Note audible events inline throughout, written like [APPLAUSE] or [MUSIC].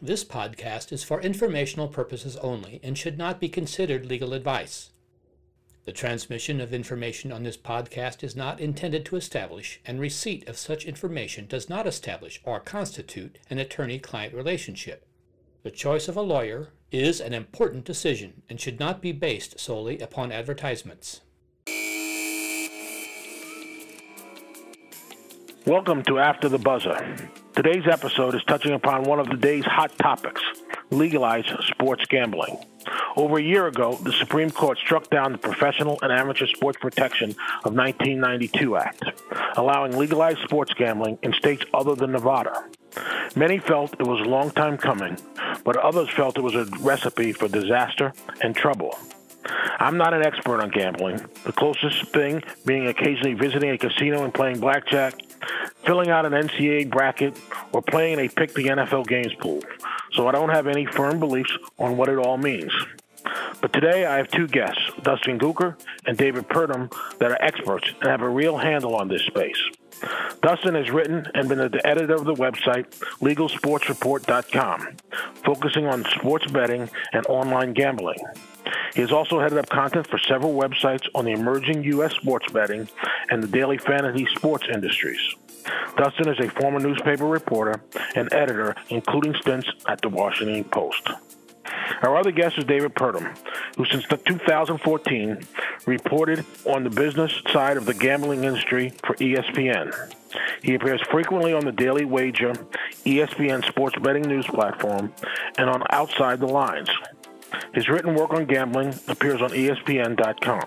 This podcast is for informational purposes only and should not be considered legal advice. The transmission of information on this podcast is not intended to establish, and receipt of such information does not establish or constitute an attorney client relationship. The choice of a lawyer is an important decision and should not be based solely upon advertisements. Welcome to After the Buzzer. Today's episode is touching upon one of the day's hot topics legalize sports gambling. Over a year ago, the Supreme Court struck down the Professional and Amateur Sports Protection of 1992 Act, allowing legalized sports gambling in states other than Nevada. Many felt it was a long time coming, but others felt it was a recipe for disaster and trouble. I'm not an expert on gambling, the closest thing being occasionally visiting a casino and playing blackjack filling out an NCAA bracket, or playing a pick the NFL games pool, so I don't have any firm beliefs on what it all means. But today I have two guests, Dustin Gouker and David Purdum, that are experts and have a real handle on this space. Dustin has written and been the editor of the website LegalSportsReport.com, focusing on sports betting and online gambling. He has also headed up content for several websites on the emerging U.S. sports betting and the daily fantasy sports industries. Dustin is a former newspaper reporter and editor, including stints at the Washington Post. Our other guest is David Purdum, who since 2014 reported on the business side of the gambling industry for ESPN. He appears frequently on the Daily Wager, ESPN sports betting news platform, and on Outside the Lines. His written work on gambling appears on ESPN.com.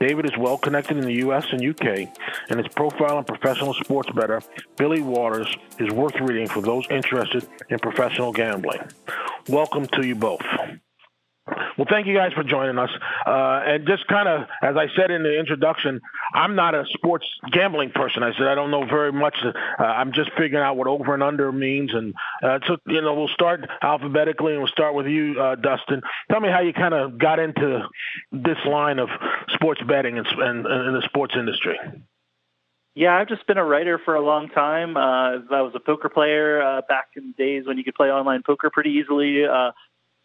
David is well connected in the U.S. and U.K., and his profile on professional sports bettor Billy Walters is worth reading for those interested in professional gambling. Welcome to you both. Well, thank you guys for joining us. Uh, and just kind of, as I said in the introduction, I'm not a sports gambling person. I said I don't know very much. Uh, I'm just figuring out what over and under means. And uh, so, you know, we'll start alphabetically, and we'll start with you, uh, Dustin. Tell me how you kind of got into this line of sports betting and, and, and the sports industry. Yeah, I've just been a writer for a long time. Uh, I was a poker player uh, back in the days when you could play online poker pretty easily. Uh,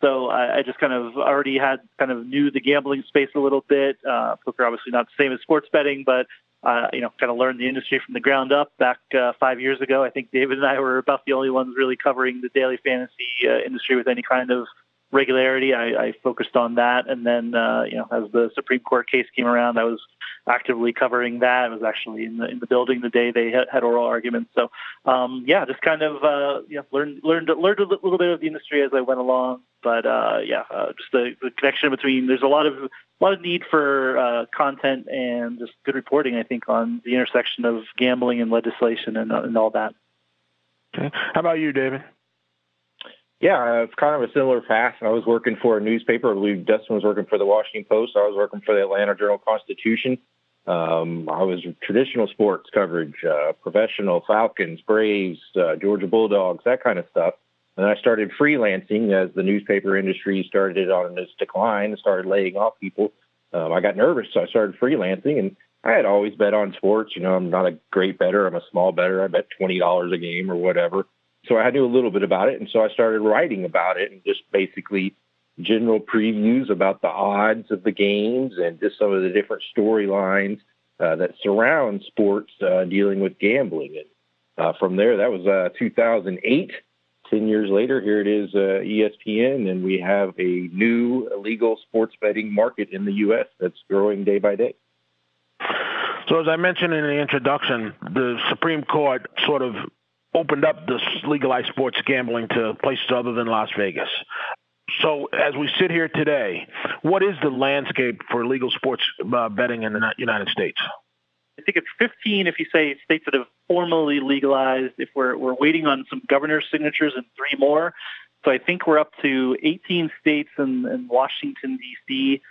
so I, I just kind of already had kind of knew the gambling space a little bit. Uh, poker obviously not the same as sports betting, but uh, you know, kind of learned the industry from the ground up back uh, five years ago. I think David and I were about the only ones really covering the daily fantasy uh, industry with any kind of regularity. I, I focused on that, and then uh, you know, as the Supreme Court case came around, I was actively covering that. I was actually in the in the building the day they had, had oral arguments. So um, yeah, just kind of uh, you know, learned learned learned a little bit of the industry as I went along. But uh, yeah, uh, just the, the connection between there's a lot of a lot of need for uh, content and just good reporting. I think on the intersection of gambling and legislation and, and all that. Okay. How about you, David? Yeah, it's kind of a similar path. I was working for a newspaper. I believe Dustin was working for the Washington Post. I was working for the Atlanta Journal Constitution. Um, I was traditional sports coverage, uh, professional Falcons, Braves, uh, Georgia Bulldogs, that kind of stuff. And I started freelancing as the newspaper industry started on its decline, and started laying off people. Um, I got nervous, so I started freelancing, and I had always bet on sports. You know, I'm not a great bettor. I'm a small bettor. I bet twenty dollars a game or whatever. So I knew a little bit about it, and so I started writing about it and just basically general previews about the odds of the games and just some of the different storylines uh, that surround sports uh, dealing with gambling. And uh, from there, that was uh, 2008. Ten years later, here it is, uh, ESPN, and we have a new illegal sports betting market in the U.S. that's growing day by day. So, as I mentioned in the introduction, the Supreme Court sort of opened up this legalized sports gambling to places other than Las Vegas. So, as we sit here today, what is the landscape for legal sports uh, betting in the United States? I think it's 15 if you say states that have formally legalized. If we're we're waiting on some governor's signatures and three more, so I think we're up to 18 states and, and Washington D.C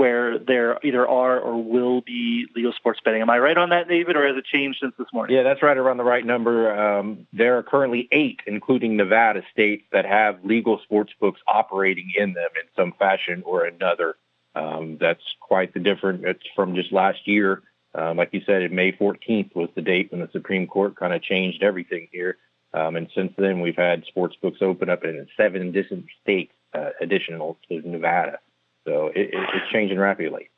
where there either are or will be legal sports betting. Am I right on that, David, or has it changed since this morning? Yeah, that's right around the right number. Um, there are currently eight, including Nevada states, that have legal sports books operating in them in some fashion or another. Um, that's quite the difference. It's from just last year. Um, like you said, May 14th was the date when the Supreme Court kind of changed everything here. Um, and since then, we've had sports books open up in seven different states, uh, additional to Nevada. So it, it, it's changing rapidly.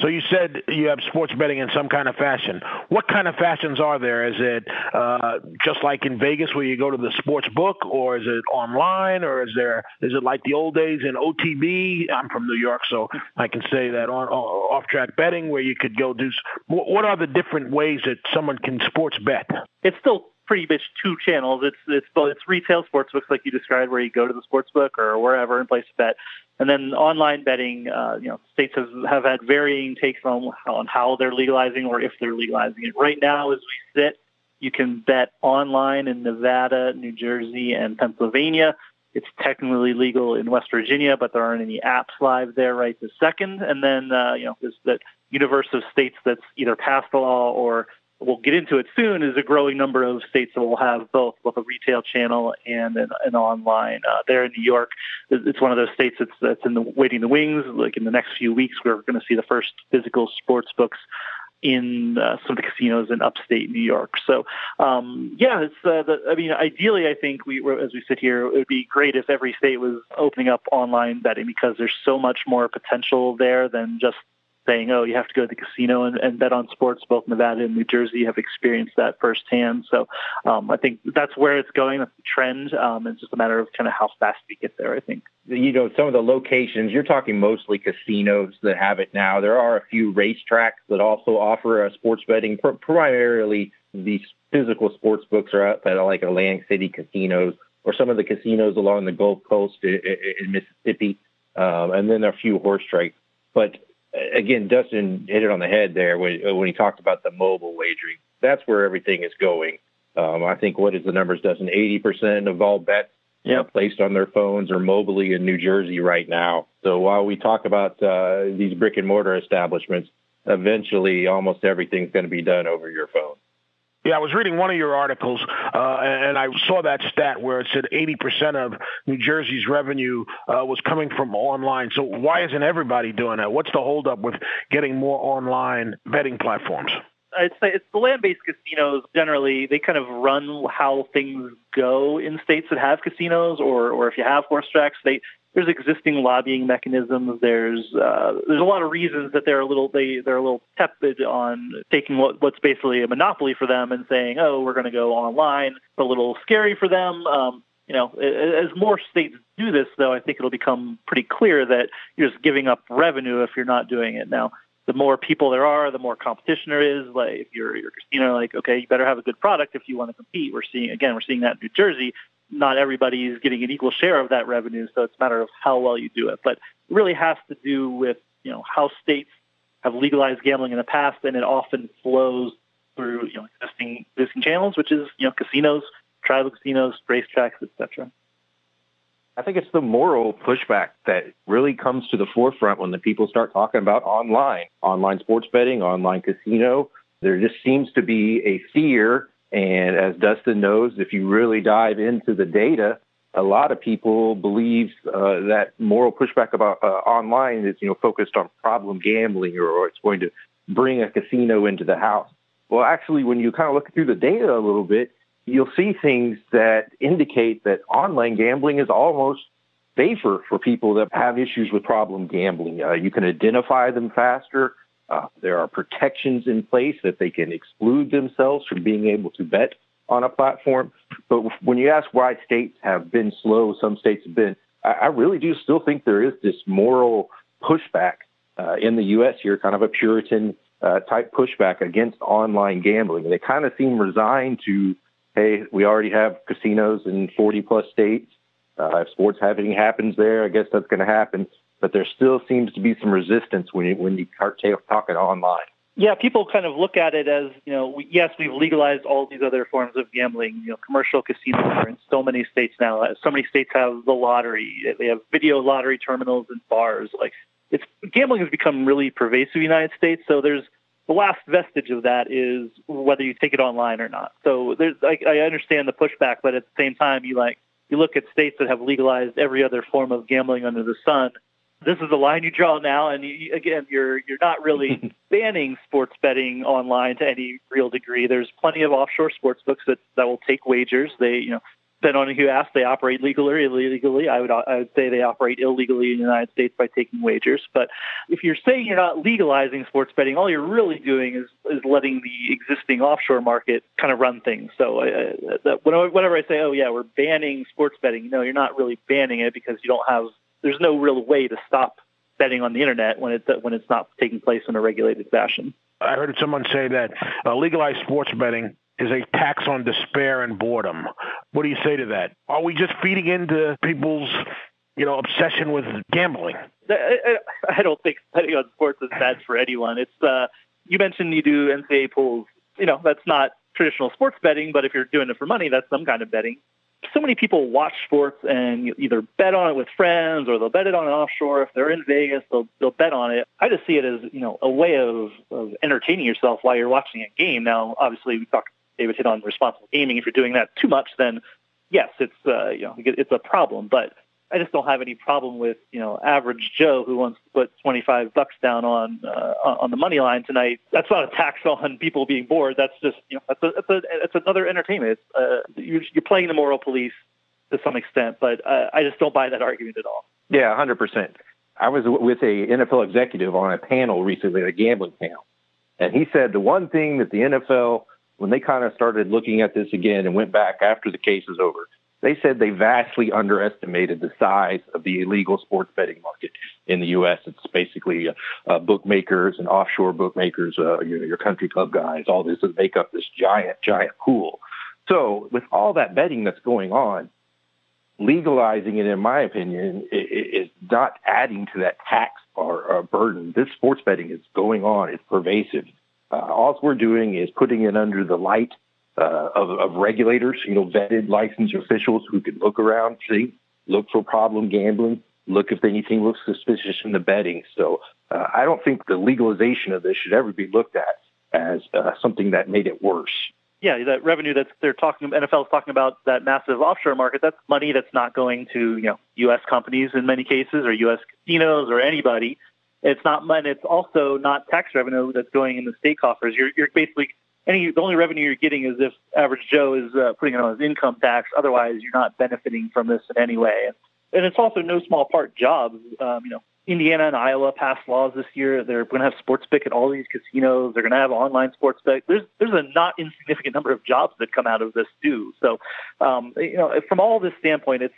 So you said you have sports betting in some kind of fashion. What kind of fashions are there? Is it uh, just like in Vegas where you go to the sports book, or is it online, or is there is it like the old days in OTB? I'm from New York, so I can say that on off track betting where you could go do. What are the different ways that someone can sports bet? It's still pretty much two channels. It's it's both it's retail sports books like you described, where you go to the sports book or wherever and place a bet, and then online betting. Uh, you know, states have have had varying takes on on how they're legalizing or if they're legalizing it. Right now, as we sit, you can bet online in Nevada, New Jersey, and Pennsylvania. It's technically legal in West Virginia, but there aren't any apps live there right this second. And then, uh, you know, there's that universe of states that's either passed the law or we'll get into it soon, is a growing number of states that will have both both a retail channel and an, an online. Uh, there in New York, it's one of those states that's that's in the waiting the wings. Like in the next few weeks, we're going to see the first physical sports books in uh, some of the casinos in upstate New York. So, um, yeah, it's. Uh, the, I mean, ideally, I think we, as we sit here, it would be great if every state was opening up online betting because there's so much more potential there than just saying, oh, you have to go to the casino and, and bet on sports. Both Nevada and New Jersey have experienced that firsthand. So um, I think that's where it's going. That's the trend. Um, it's just a matter of kind of how fast we get there, I think. You know, some of the locations, you're talking mostly casinos that have it now. There are a few racetracks that also offer sports betting, primarily these physical sports books are out at like Atlantic City casinos or some of the casinos along the Gulf Coast in Mississippi, um, and then a few horse tracks. But again, Dustin hit it on the head there when, when he talked about the mobile wagering. That's where everything is going. Um, I think what is the numbers, Dustin? 80% of all bets yep. placed on their phones or mobily in New Jersey right now. So while we talk about uh, these brick and mortar establishments, eventually almost everything's going to be done over your phone. Yeah, I was reading one of your articles, uh, and I saw that stat where it said 80% of New Jersey's revenue uh, was coming from online. So why isn't everybody doing that? What's the holdup with getting more online betting platforms? It's the land-based casinos generally. They kind of run how things go in states that have casinos, or or if you have horse tracks, they there's existing lobbying mechanisms. There's uh, there's a lot of reasons that they're a little they they're a little tepid on taking what what's basically a monopoly for them and saying, oh, we're going to go online. It's a little scary for them. Um, you know, as more states do this, though, I think it'll become pretty clear that you're just giving up revenue if you're not doing it. Now, the more people there are, the more competition there is. Like if you're you're a casino, like okay, you better have a good product if you want to compete. We're seeing again, we're seeing that in New Jersey not everybody is getting an equal share of that revenue. So it's a matter of how well you do it. But it really has to do with you know how states have legalized gambling in the past, and it often flows through you know existing existing channels, which is you know casinos, tribal casinos, racetracks, etc. I think it's the moral pushback that really comes to the forefront when the people start talking about online, online sports betting, online casino. There just seems to be a fear and as Dustin knows, if you really dive into the data, a lot of people believe uh, that moral pushback about uh, online is, you know, focused on problem gambling or, or, it's going to bring a casino into the house. Well, actually, when you kind of look through the data a little bit, you'll see things that indicate that online gambling is almost safer for people that have issues with problem gambling. Uh, you can identify them faster. Uh, there are protections in place that they can exclude themselves from being able to bet on a platform. But when you ask why states have been slow, some states have been, I, I really do still think there is this moral pushback uh, in the U.S. here, kind of a Puritan uh, type pushback against online gambling. They kind of seem resigned to, hey, we already have casinos in 40 plus states. Uh, if sports happening happens there, I guess that's going to happen but there still seems to be some resistance when you when you start talking online. Yeah, people kind of look at it as you know, we, yes, we've legalized all these other forms of gambling. You know, commercial casinos are in so many states now. Uh, so many states have the lottery. Uh, they have video lottery terminals and bars. Like, it's gambling has become really pervasive in the United States. So there's the last vestige of that is whether you take it online or not. So there's, I, I understand the pushback, but at the same time, you like you look at states that have legalized every other form of gambling under the sun this is the line you draw now, and you, again, you're you're not really [LAUGHS] banning sports betting online to any real degree. There's plenty of offshore sports books that that will take wagers. They, you know, depending on who you ask, they operate legally or illegally. I would I would say they operate illegally in the United States by taking wagers. But if you're saying you're not legalizing sports betting, all you're really doing is is letting the existing offshore market kind of run things. So uh, whenever I say, oh yeah, we're banning sports betting, no, you're not really banning it because you don't have there's no real way to stop betting on the internet when it when it's not taking place in a regulated fashion. I heard someone say that uh, legalized sports betting is a tax on despair and boredom. What do you say to that? Are we just feeding into people's, you know, obsession with gambling? I, I don't think betting on sports is bad for anyone. It's uh, you mentioned you do NCAA pools. You know, that's not traditional sports betting, but if you're doing it for money, that's some kind of betting so many people watch sports and either bet on it with friends or they'll bet it on an offshore. If they're in Vegas, they'll they'll bet on it. I just see it as you know a way of, of entertaining yourself while you're watching a game. Now, obviously, we talked David hit on responsible gaming. If you're doing that too much, then yes, it's uh, you know it's a problem. But I just don't have any problem with you know average Joe who wants to put 25 bucks down on uh, on the money line tonight. That's not a tax on people being bored. That's just you know that's a, that's a it's another entertainment. It's, uh, you're, you're playing the moral police to some extent, but uh, I just don't buy that argument at all. Yeah, 100. percent I was with a NFL executive on a panel recently, a gambling panel, and he said the one thing that the NFL, when they kind of started looking at this again and went back after the case is over, they said they vastly underestimated the size of the illegal sports betting market in the U.S. It's basically uh, uh, bookmakers and offshore bookmakers, uh, your, your country club guys, all this that make up this giant, giant pool. So, with all that betting that's going on, legalizing it, in my opinion, is not adding to that tax or, or burden. This sports betting is going on; it's pervasive. Uh, all we're doing is putting it under the light uh, of, of regulators, you know, vetted licensed officials who can look around, see, look for problem gambling, look if anything looks suspicious in the betting. So uh, I don't think the legalization of this should ever be looked at as uh, something that made it worse. Yeah, that revenue that they're talking, NFL is talking about that massive offshore market. That's money that's not going to you know U.S. companies in many cases or U.S. casinos or anybody. It's not, money. it's also not tax revenue that's going in the state coffers. You're, you're basically any the only revenue you're getting is if average Joe is uh, putting it on his income tax. Otherwise, you're not benefiting from this in any way. And, it's also no small part jobs. Um, you know, Indiana and Iowa passed laws this year. They're going to have sports pick at all these casinos. They're going to have online sports pick. There's there's a not insignificant number of jobs that come out of this too. So, um, you know, from all this standpoint, it's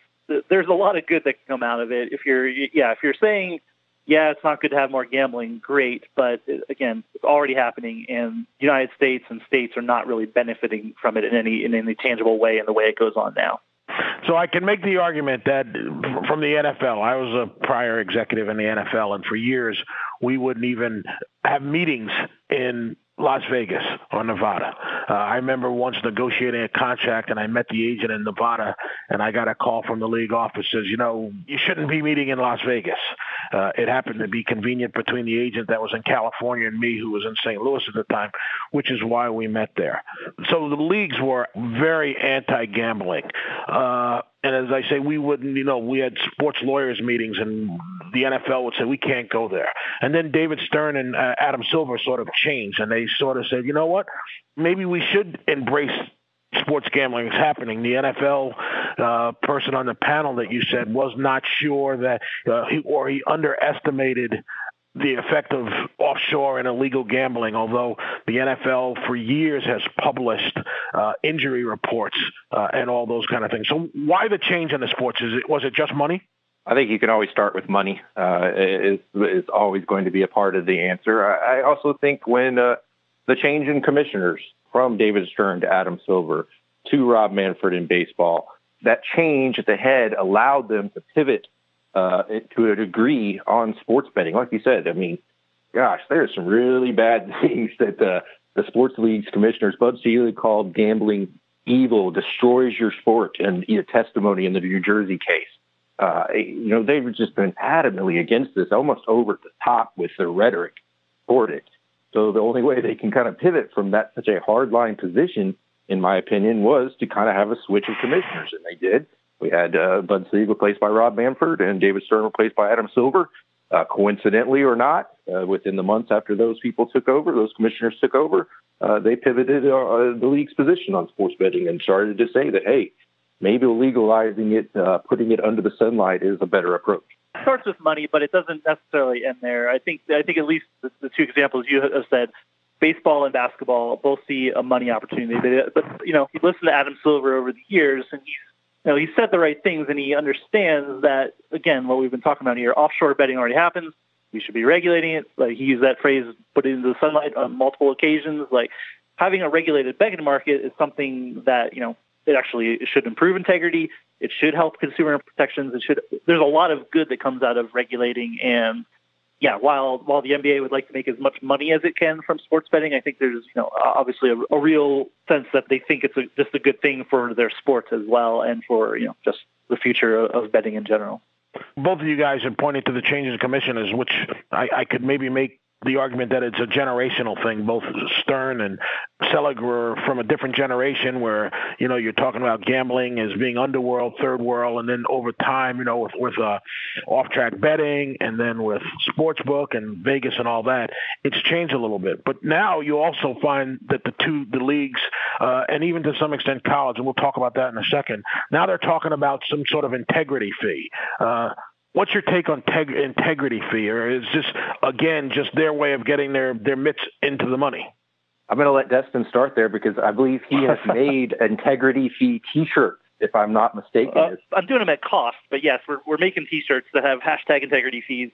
there's a lot of good that can come out of it. If you're yeah, if you're saying yeah, it's not good to have more gambling. Great, but uh, again, it's already happening, and United States and states are not really benefiting from it in any in any tangible way in the way it goes on now. So I can make the argument that from the NFL, I was a prior executive in the NFL, and for years we wouldn't even have meetings in Las Vegas or Nevada. Uh, I remember once negotiating a contract, and I met the agent in Nevada, and I got a call from the league office says, you know, you shouldn't be meeting in Las Vegas. Uh, it happened to be convenient between the agent that was in California and me, who was in St. Louis at the time, which is why we met there. So the leagues were very anti-gambling. Uh, and as I say, we wouldn't, you know, we had sports lawyers meetings, and the NFL would say we can't go there. And then David Stern and uh, Adam Silver sort of changed, and they sort of said, you know what, maybe we should embrace sports gambling is happening. The NFL uh, person on the panel that you said was not sure that, uh, he, or he underestimated the effect of offshore and illegal gambling, although the NFL for years has published uh, injury reports uh, and all those kind of things. So why the change in the sports? Is it was it just money? I think you can always start with money. Uh, it's, it's always going to be a part of the answer. I, I also think when uh, the change in commissioners from David Stern to Adam Silver to Rob Manfred in baseball, that change at the head allowed them to pivot uh, to a degree on sports betting. Like you said, I mean, gosh, there are some really bad [LAUGHS] things that uh, the sports league's commissioners, Bud Selig, called gambling evil, destroys your sport, and a testimony in the New Jersey case. Uh, you know, they've just been adamantly against this, almost over the top with their rhetoric toward it. So the only way they can kind of pivot from that such a hardline position, in my opinion, was to kind of have a switch of commissioners, and they did. We had uh, Bud Selig replaced by Rob Manfred and David Stern replaced by Adam Silver. Uh, coincidentally or not, uh, within the months after those people took over, those commissioners took over, uh, they pivoted uh, the league's position on sports betting and started to say that, hey, maybe legalizing it, uh, putting it under the sunlight is a better approach. It starts with money, but it doesn't necessarily end there. I think I think at least the, the two examples you have said, baseball and basketball, both see a money opportunity. But, but you know, you listen to Adam Silver over the years, and he's know, he said the right things and he understands that, again, what we've been talking about here, offshore betting already happens. We should be regulating it. Like he used that phrase, put it into the sunlight on multiple occasions. Like having a regulated betting market is something that, you know, it actually should improve integrity. It should help consumer protections. It should, there's a lot of good that comes out of regulating and yeah, while while the NBA would like to make as much money as it can from sports betting, I think there's you know obviously a, a real sense that they think it's a, just a good thing for their sports as well, and for you know just the future of, of betting in general. Both of you guys are pointing to the changes in commissioners, which I, I could maybe make the argument that it's a generational thing. Both Stern and Selig were from a different generation where, you know, you're talking about gambling as being underworld, third world, and then over time, you know, with, with uh, off-track betting and then with sportsbook and Vegas and all that, it's changed a little bit. But now you also find that the two, the leagues, uh, and even to some extent college, and we'll talk about that in a second, now they're talking about some sort of integrity fee. Uh, What's your take on teg- integrity fee, or is this again just their way of getting their their mitts into the money? I'm going to let Dustin start there because I believe he has [LAUGHS] made integrity fee T-shirts. If I'm not mistaken, uh, I'm doing them at cost, but yes, we're we're making T-shirts that have hashtag integrity fees.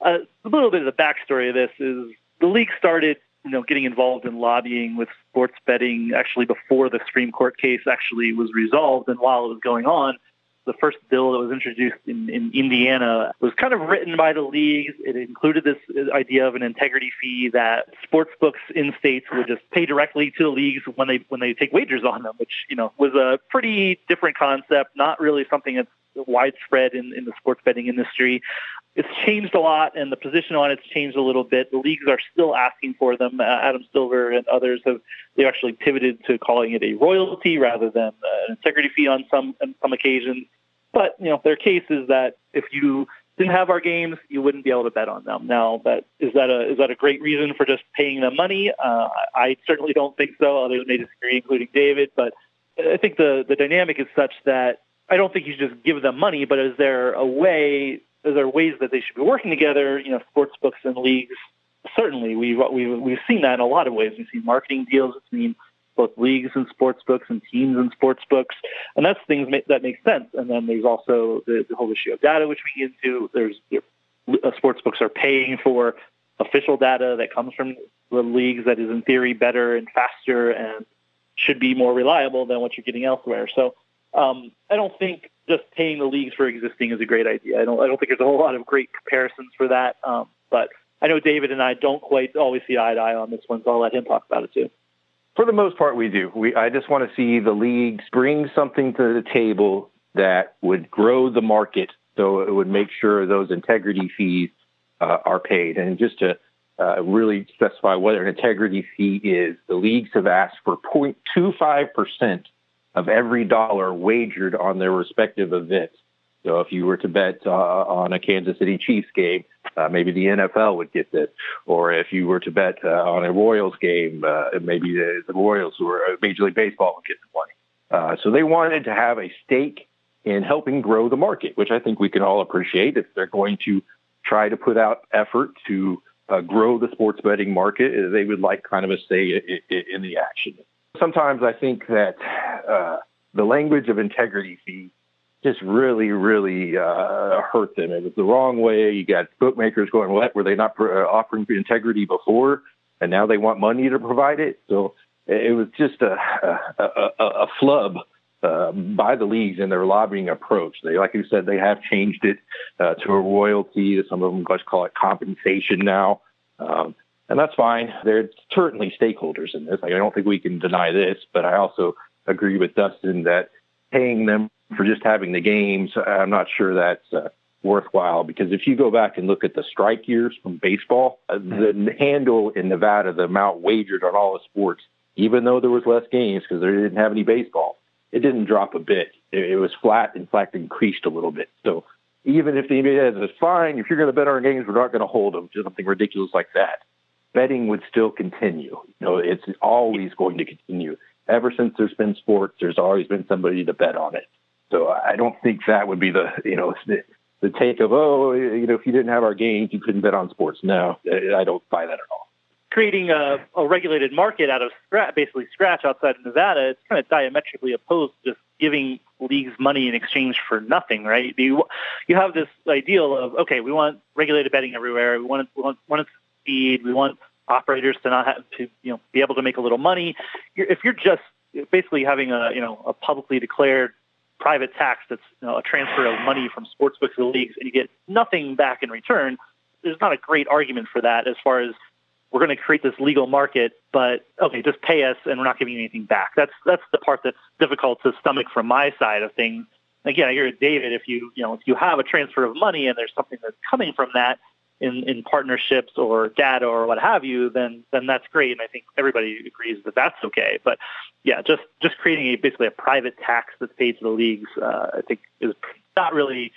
Uh, a little bit of the backstory of this is the league started, you know, getting involved in lobbying with sports betting actually before the Supreme Court case actually was resolved, and while it was going on, the first bill that was introduced in, in Indiana was kind of written by the leagues. It included this idea of an integrity fee that sports books in states would just pay directly to the leagues when they when they take wagers on them, which you know was a pretty different concept, not really something that's widespread in, in the sports betting industry. It's changed a lot, and the position on it's changed a little bit. The leagues are still asking for them. Uh, Adam Silver and others have they actually pivoted to calling it a royalty rather than uh, an integrity fee on some on some occasions. But you know, there are cases that if you didn't have our games, you wouldn't be able to bet on them. Now, that is that a is that a great reason for just paying them money? Uh, I certainly don't think so. Others may disagree, including David. But I think the the dynamic is such that I don't think you should just give them money. But is there a way? Is there ways that they should be working together? You know, sports books and leagues. Certainly, we've we've we've seen that in a lot of ways. We've seen marketing deals between both leagues and sports books and teams and sports books, and that's things that make sense. And then there's also the, the whole issue of data, which we get into. There's uh, sports books are paying for official data that comes from the leagues that is in theory better and faster and should be more reliable than what you're getting elsewhere. So um, I don't think just paying the leagues for existing is a great idea. I don't. I don't think there's a whole lot of great comparisons for that. Um, but I know David and I don't quite always see eye to eye on this one, so I'll let him talk about it too. For the most part, we do. We I just want to see the leagues bring something to the table that would grow the market, so it would make sure those integrity fees uh, are paid. And just to uh, really specify what an integrity fee is, the leagues have asked for 0.25 percent of every dollar wagered on their respective events. So if you were to bet uh, on a Kansas City Chiefs game, uh, maybe the NFL would get this. Or if you were to bet uh, on a Royals game, uh, maybe the, the Royals or Major League Baseball would get the money. Uh, so they wanted to have a stake in helping grow the market, which I think we can all appreciate. If they're going to try to put out effort to uh, grow the sports betting market, they would like kind of a say in the action. Sometimes I think that uh, the language of integrity fee just really, really uh, hurt them. It was the wrong way. You got bookmakers going, what? Were they not uh, offering integrity before? And now they want money to provide it. So it was just a, a, a, a flub uh, by the leagues in their lobbying approach. They, like you said, they have changed it uh, to a royalty. Some of them let's call it compensation now. Um, and that's fine. They're certainly stakeholders in this. Like, I don't think we can deny this, but I also agree with Dustin that paying them for just having the games, I'm not sure that's uh, worthwhile because if you go back and look at the strike years from baseball, uh, the handle in Nevada, the amount wagered on all the sports, even though there was less games because they didn't have any baseball, it didn't drop a bit. It, it was flat. In fact, increased a little bit. So even if the NBA says, fine, if you're going to bet our games, we're not going to hold them, just something ridiculous like that, betting would still continue. You know, it's always going to continue. Ever since there's been sports, there's always been somebody to bet on it. So I don't think that would be the, you know, the, the take of, oh, you know, if you didn't have our games, you couldn't bet on sports. No, I don't buy that at all creating a, a regulated market out of scratch, basically scratch outside of Nevada, it's kind of diametrically opposed to just giving leagues money in exchange for nothing, right? You you have this ideal of okay, we want regulated betting everywhere. We want we want, want it to speed. We want operators to not have to you know be able to make a little money. If you're just basically having a you know a publicly declared private tax that's you know, a transfer of money from sportsbooks to leagues and you get nothing back in return, there's not a great argument for that as far as we're going to create this legal market, but okay, just pay us and we're not giving you anything back. That's that's the part that's difficult to stomach from my side of things. Again, I with David. If you you know if you have a transfer of money and there's something that's coming from that in in partnerships or data or what have you, then then that's great, and I think everybody agrees that that's okay. But yeah, just just creating a basically a private tax that's paid to the leagues, uh, I think is not really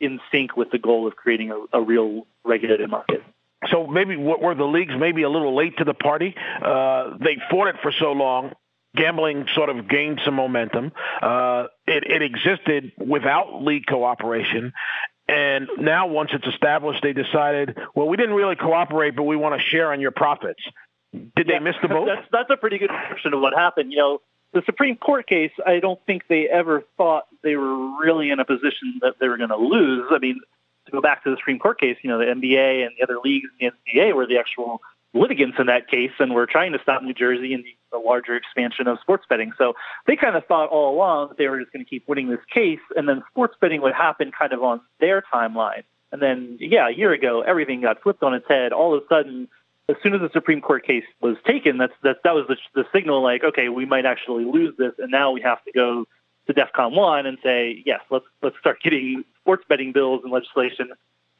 in sync with the goal of creating a, a real regulated market so maybe what were the leagues maybe a little late to the party? Uh, they fought it for so long. Gambling sort of gained some momentum. Uh, it, it existed without league cooperation. And now, once it's established, they decided, well, we didn't really cooperate, but we want to share on your profits. Did yeah, they miss the boat? That's, that's a pretty good description of what happened. You know, the Supreme Court case, I don't think they ever thought they were really in a position that they were going to lose. I mean, to go back to the Supreme Court case, you know, the NBA and the other leagues in the NCAA were the actual litigants in that case and were trying to stop New Jersey and the larger expansion of sports betting. So they kind of thought all along that they were just going to keep winning this case and then sports betting would happen kind of on their timeline. And then, yeah, a year ago, everything got flipped on its head. All of a sudden, as soon as the Supreme Court case was taken, that's, that, that was the, the signal like, okay, we might actually lose this. And now we have to go to DEFCON one and say, yes, let's let's start getting sports betting bills and legislation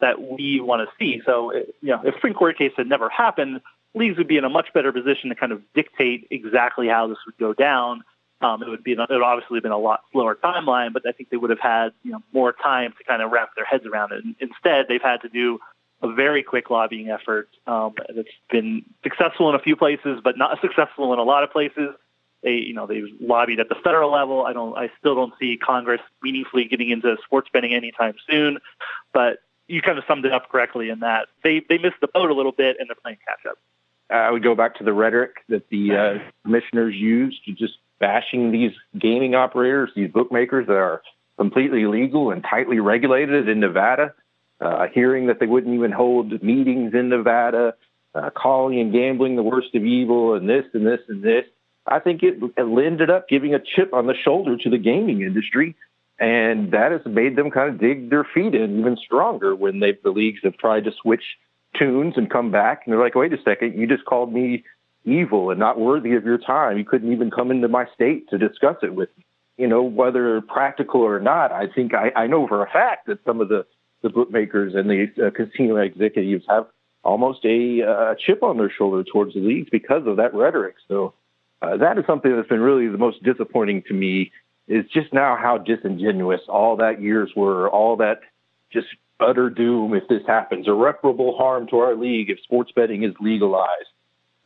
that we want to see. So, you know, if Supreme Court case had never happened, leagues would be in a much better position to kind of dictate exactly how this would go down. Um, it would be it would obviously been a lot slower timeline, but I think they would have had you know more time to kind of wrap their heads around it. And instead, they've had to do a very quick lobbying effort um, that's been successful in a few places, but not [LAUGHS] successful in a lot of places. They, you know, they've lobbied at the federal level. I don't, I still don't see Congress meaningfully getting into sports betting anytime soon. But you kind of summed it up correctly in that they they missed the boat a little bit and they're playing catch up. I would go back to the rhetoric that the uh, commissioners used to just bashing these gaming operators, these bookmakers that are completely legal and tightly regulated in Nevada. Uh, hearing that they wouldn't even hold meetings in Nevada, uh, calling and gambling the worst of evil, and this and this and this. I think it, it ended up giving a chip on the shoulder to the gaming industry. And that has made them kind of dig their feet in even stronger when they the leagues have tried to switch tunes and come back. And they're like, wait a second, you just called me evil and not worthy of your time. You couldn't even come into my state to discuss it with me. You know, whether practical or not, I think I, I know for a fact that some of the, the bookmakers and the uh, casino executives have almost a uh, chip on their shoulder towards the leagues because of that rhetoric. So uh, that is something that's been really the most disappointing to me is just now how disingenuous all that years were, all that just utter doom if this happens, irreparable harm to our league if sports betting is legalized.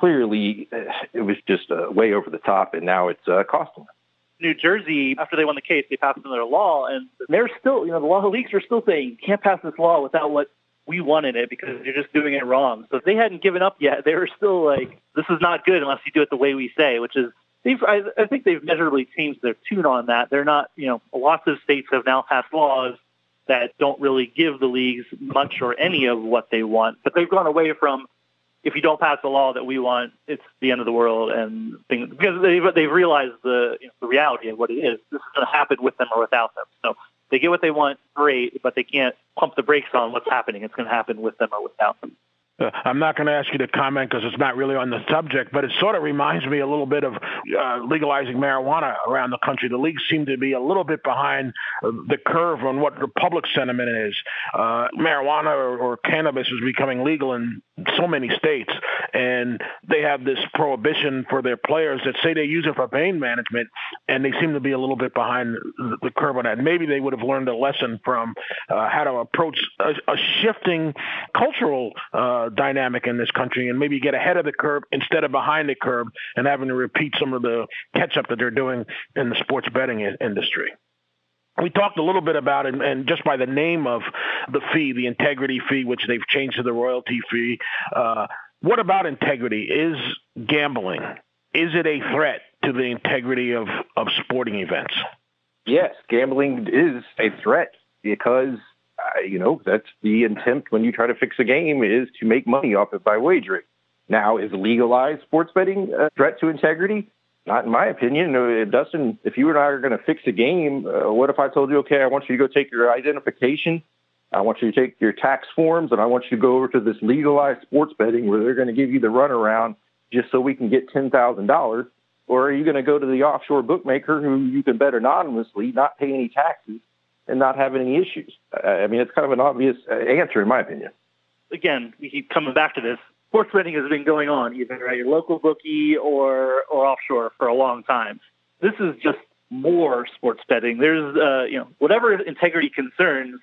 Clearly, uh, it was just uh, way over the top, and now it's uh, costing them. New Jersey, after they won the case, they passed another law, and they're still, you know, the law of leagues are still saying you can't pass this law without what we wanted it because you're just doing it wrong. So they hadn't given up yet, [LAUGHS] they were still like, this is not good unless you do it the way we say, which is, they've, I, I think they've measurably changed their tune on that. They're not, you know, lots of states have now passed laws that don't really give the leagues much or any of what they want, but they've gone away from, if you don't pass the law that we want, it's the end of the world, and things, because they've, they've realized the, you know, the reality of what it is. This is going to happen with them or without them. So they get what they want, great, but they can't pump the brakes on what's happening. It's going to happen with them or without them. Uh, I'm not going to ask you to comment because it's not really on the subject, but it sort of reminds me a little bit of uh, legalizing marijuana around the country. The leagues seem to be a little bit behind uh, the curve on what the public sentiment is. Uh, marijuana or, or, cannabis is becoming legal in so many states, and they have this prohibition for their players that say they use it for pain management, and they seem to be a little bit behind the curve on that. Maybe they would have learned a lesson from uh, how to approach a, a shifting cultural uh, dynamic in this country, and maybe get ahead of the curve instead of behind the curve, and having to repeat some of the catch up that they're doing in the sports betting industry we talked a little bit about it, and just by the name of the fee, the integrity fee, which they've changed to the royalty fee. Uh, what about integrity? Is gambling is it a threat to the integrity of, of sporting events? Yes, gambling is a threat because you know that's the intent when you try to fix a game is to make money off it by wagering. Now, is legalized sports betting a threat to integrity? Not in my opinion. Uh, Dustin, if you and I are going to fix a game, uh, what if I told you, okay, I want you to go take your identification, I want you to take your tax forms, and I want you to go over to this legalized sports betting where they're going to give you the runaround just so we can get $10,000? Or are you going to go to the offshore bookmaker who you can bet anonymously, not pay any taxes, and not have any issues? I mean, it's kind of an obvious uh, answer, in my opinion. Again, we keep coming back to this sports betting has been going on either at your local bookie or or offshore for a long time. This is just more sports betting. There's uh, you know whatever integrity concerns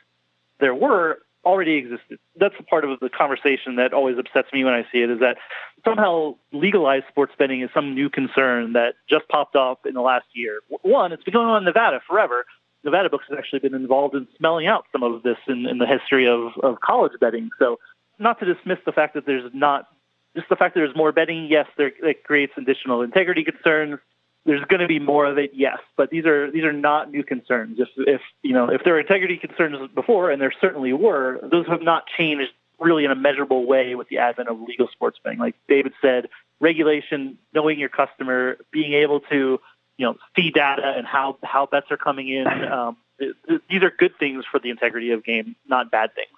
there were already existed. That's a part of the conversation that always upsets me when I see it is that somehow legalized sports betting is some new concern that just popped up in the last year. One, it's been going on in Nevada forever. Nevada Books has actually been involved in smelling out some of this in, in the history of, of college betting. So not to dismiss the fact that there's not just the fact that there's more betting. Yes, there it creates additional integrity concerns. There's going to be more of it, yes, but these are these are not new concerns. If if you know if there were integrity concerns before, and there certainly were, those have not changed really in a measurable way with the advent of legal sports betting. Like David said, regulation, knowing your customer, being able to you know see data and how how bets are coming in. [LAUGHS] Um, it, it, these are good things for the integrity of game, not bad things.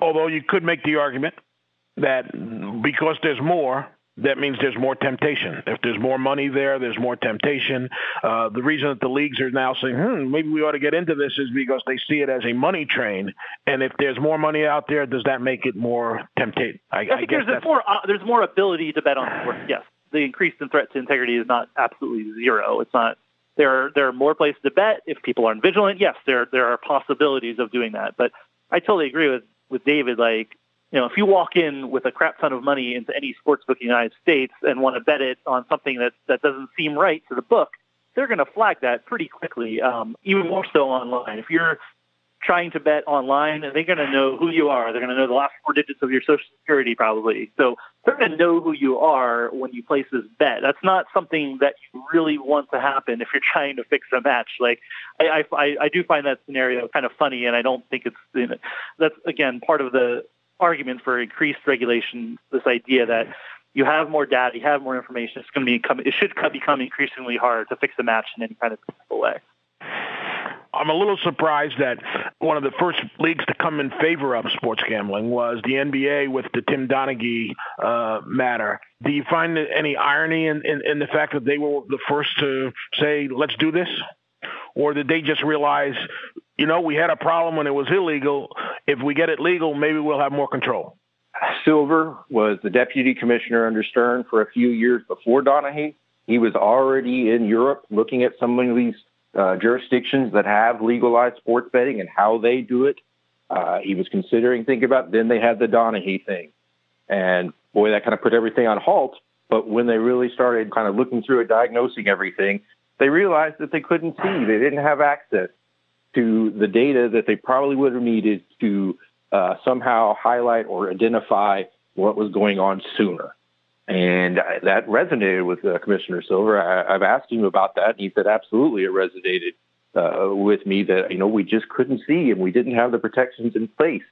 Although you could make the argument that because there's more, that means there's more temptation. If there's more money there, there's more temptation. Uh, the reason that the leagues are now saying, hmm, maybe we ought to get into this is because they see it as a money train. And if there's more money out there, does that make it more tempting? I, I, I think there's more, uh, there's more ability to bet on sports, yes. The increase in threat to integrity is not absolutely zero. It's not. There are there are more places to bet if people aren't vigilant. Yes, there there are possibilities of doing that. But I totally agree with with David, like, you know, if you walk in with a crap ton of money into any sports book in the United States and want to bet it on something that, that doesn't seem right to the book, they're going to flag that pretty quickly, um, even more so online. If you're trying to bet online, they're going to know who you are. They're going to know the last four digits of your social security probably. So they're going to know who you are when you place this bet. That's not something that you really want to happen if you're [LAUGHS] trying to fix a match. Like I, I, I do find that scenario kind of funny, and I don't think it's you know, that's again part of the argument for increased regulation. This idea that you have more data, you have more information. It's going to become it should become increasingly hard to fix a match in any kind of way. I'm a little surprised that one of the first leagues to come in favor of sports gambling was the NBA with the Tim Donaghy uh, matter. Do you find any irony in, in, in the fact that they were the first to say, let's do this? Or did they just realize, you know, we had a problem when it was illegal. If we get it legal, maybe we'll have more control? Silver was the deputy commissioner under Stern for a few years before Donaghy. He was already in Europe looking at some of these uh, jurisdictions that have legalized sports betting and how they do it. Uh, he was considering thinking about. Then they had the Donaghy thing, and boy, that kind of put everything on halt. But when they really started kind of looking through it, diagnosing everything, they realized that they couldn't see. They didn't have access to the data that they probably would have needed to uh, somehow highlight or identify what was going on sooner. And that resonated with uh, Commissioner Silver. I, have asked him about that, and he said absolutely it resonated uh, with me that you know we just couldn't see and we didn't have the protections in place,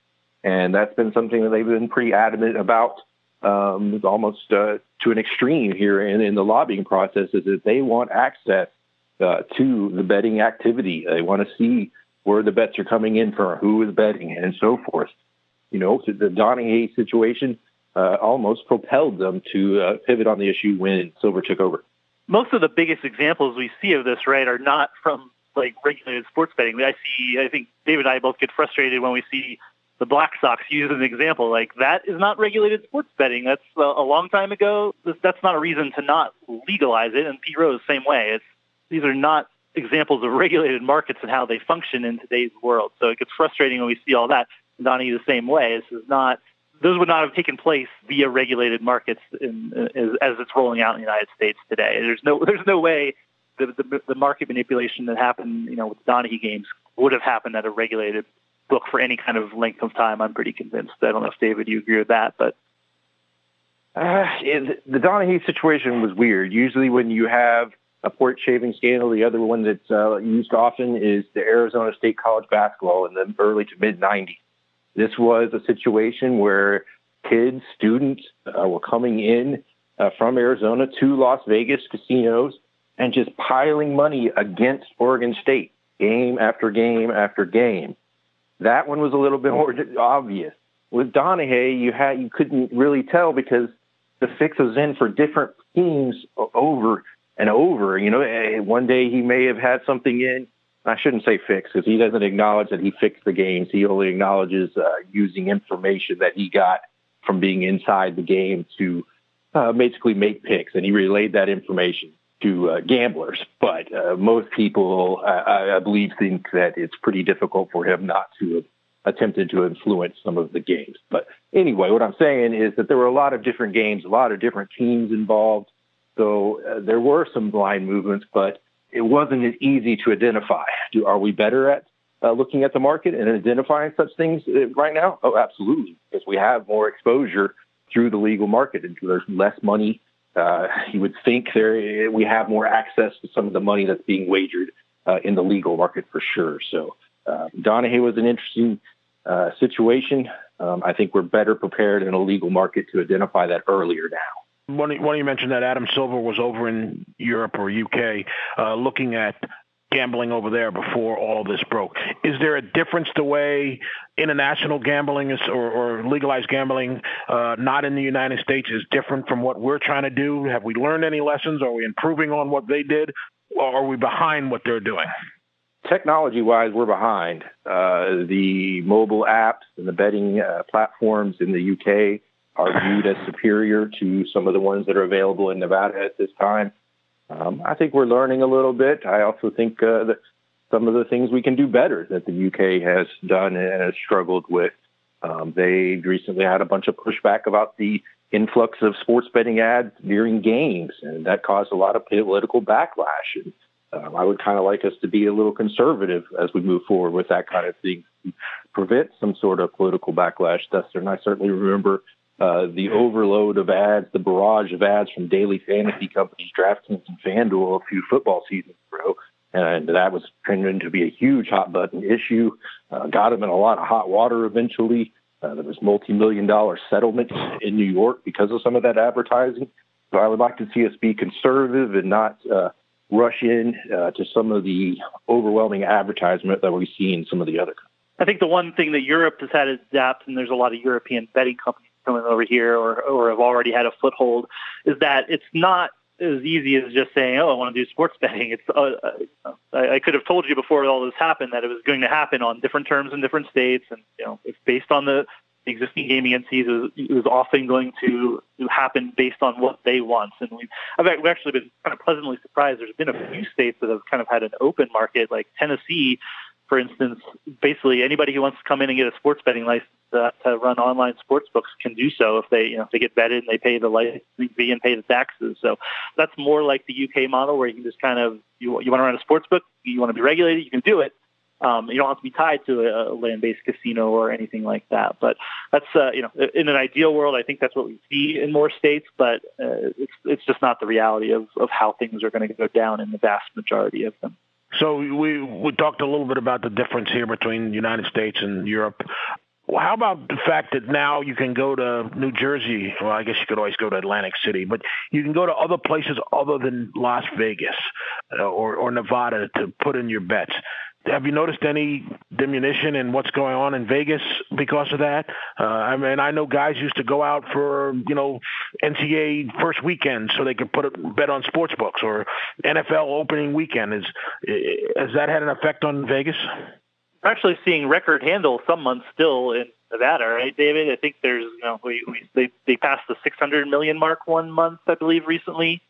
and that's been something that they've been pretty adamant about, um, almost uh, to an extreme here in, in the lobbying process. Is that they want access uh, to the betting activity. They want to see where the bets are coming in from, who is betting, and so forth. You know, the Donaghy situation uh, almost propelled them to uh, pivot on the issue when Silver took over. Most of the biggest examples we see of this, right, are not from like regulated sports betting. I see, I think David and I both get frustrated when we see the Black Sox use as an example. Like that is not regulated sports betting. That's a, a long time ago. That's not a reason to not legalize it. And Pete Rose, same way. It's these are not examples of regulated markets and how they function in today's world. So it gets frustrating when we see all that. Donnie the same way. This is not; those would not have taken place via regulated markets in, as, as it's rolling out in the United States today. There's no [LAUGHS] there's no way the, the, the market manipulation that happened, you know, with the Donaghy games would have happened at a regulated book for any kind of length of time. I'm pretty convinced. I don't know if David you agree with that, but uh, it, the Donaghy situation was weird. Usually, when you have a point shaving scandal. The other one that's uh, used often is the Arizona State College basketball in the early to mid 90s. This was a situation where kids, students uh, were coming in uh, from Arizona to Las Vegas casinos and just piling money against Oregon State game after game after game. That one was a little [LAUGHS] bit more obvious. With Donaghy, you had you couldn't really tell because the fix was in for different teams over and over. You know, eh, one day he may have had something in. I shouldn't say fix because he doesn't acknowledge that he fixed the games. He only acknowledges uh, using information that he got from being inside the game to uh, basically make picks, and he relayed that information to uh, gamblers. But uh, most people, I, I believe, think that it's pretty difficult for him not to have attempted to influence some of the games. But anyway, what I'm saying is that there were a lot of different games, a lot of different teams involved. So uh, there were some blind movements, but it wasn't as easy to identify. Do, are we better at uh, looking at the market and identifying such things uh, right now? Oh, absolutely, because we have more exposure through the legal market, and there's less money. Uh, you would think there we have more access to some of the money that's being wagered uh, in the legal market for sure. So uh, Donaghy was an interesting uh, situation. Um, I think we're better prepared in a legal market to identify that earlier now when, when you mentioned that Adam Silver was over in Europe or UK uh, looking at gambling over there before all this broke. Is there a difference the way international gambling is or, or legalized gambling uh, not in the United States is different from what we're trying to do? Have we learned any lessons? Are we improving on what they did? Or are we behind what they're doing? Technology wise, we're behind. Uh, the mobile apps and the betting uh, platforms in the UK are viewed as superior to some of the ones that are available in Nevada at this time. Um, I think we're learning a little bit. I also think uh, that some of the things we can do better that the UK has done and has struggled with. Um, they recently had a bunch of pushback about the influx of sports betting ads during games, and that caused a lot of political backlash. And um, I would kind of like us to be a little conservative as we move forward with that kind of thing, prevent some sort of political backlash. Dustin, and I certainly remember uh, the overload of ads, the barrage of ads from daily fantasy companies, DraftKings and FanDuel a few football seasons ago. And that was turned into be a huge hot button issue. Uh, got them in a lot of hot water eventually. Uh, there was multi-million dollar settlements in New York because of some of that advertising. So I would like to see us be conservative and not uh, rush in uh, to some of the overwhelming advertisement that we see in some of the other countries. I think the one thing that Europe has had to adapt, and there's a lot of European betting companies coming over here or, or have already had a foothold is that it's not as easy as just saying, "Oh, I want to do sports betting." It's uh, uh, I, I could have told you before all this happened that it was going to happen on different terms in different states, and you know, it's based on the existing gaming entities. It was, often going to happen based on what they want, and we've I've actually been kind of pleasantly surprised. There's been a few states that have kind of had an open market, like Tennessee for instance, basically anybody who wants to come in and get a sports betting license uh, to run online sports books can do so if they, you know, if they get vetted and they pay the licensing fee and pay the taxes. So that's more like the UK model where you can just kind of you you want to run a sports book, you want to be regulated, you can do it. Um, you don't have to be tied to a, a land-based casino or anything like that. But that's uh, you know, in an ideal world, I think that's what we see in more states. But uh, it's it's just not the reality of of how things are going to go down in the vast majority of them. So we we talked a little bit about the difference here between the United States and Europe. Well, how about the fact that now you can go to New Jersey? Well, I guess you could always go to Atlantic City, but you can go to other places other than Las Vegas uh, or, or Nevada to put in your bets have you noticed any diminution in what's going on in Vegas because of that? Uh, I mean, I know guys used to go out for you know NCAA first weekend so they could put a bet on sports books or NFL opening weekend. Is has that had an effect on Vegas? we're actually seeing record handle some months still in Nevada, right, David? I think there's, you know, we, we they they passed the 600 million mark one month, I believe, recently.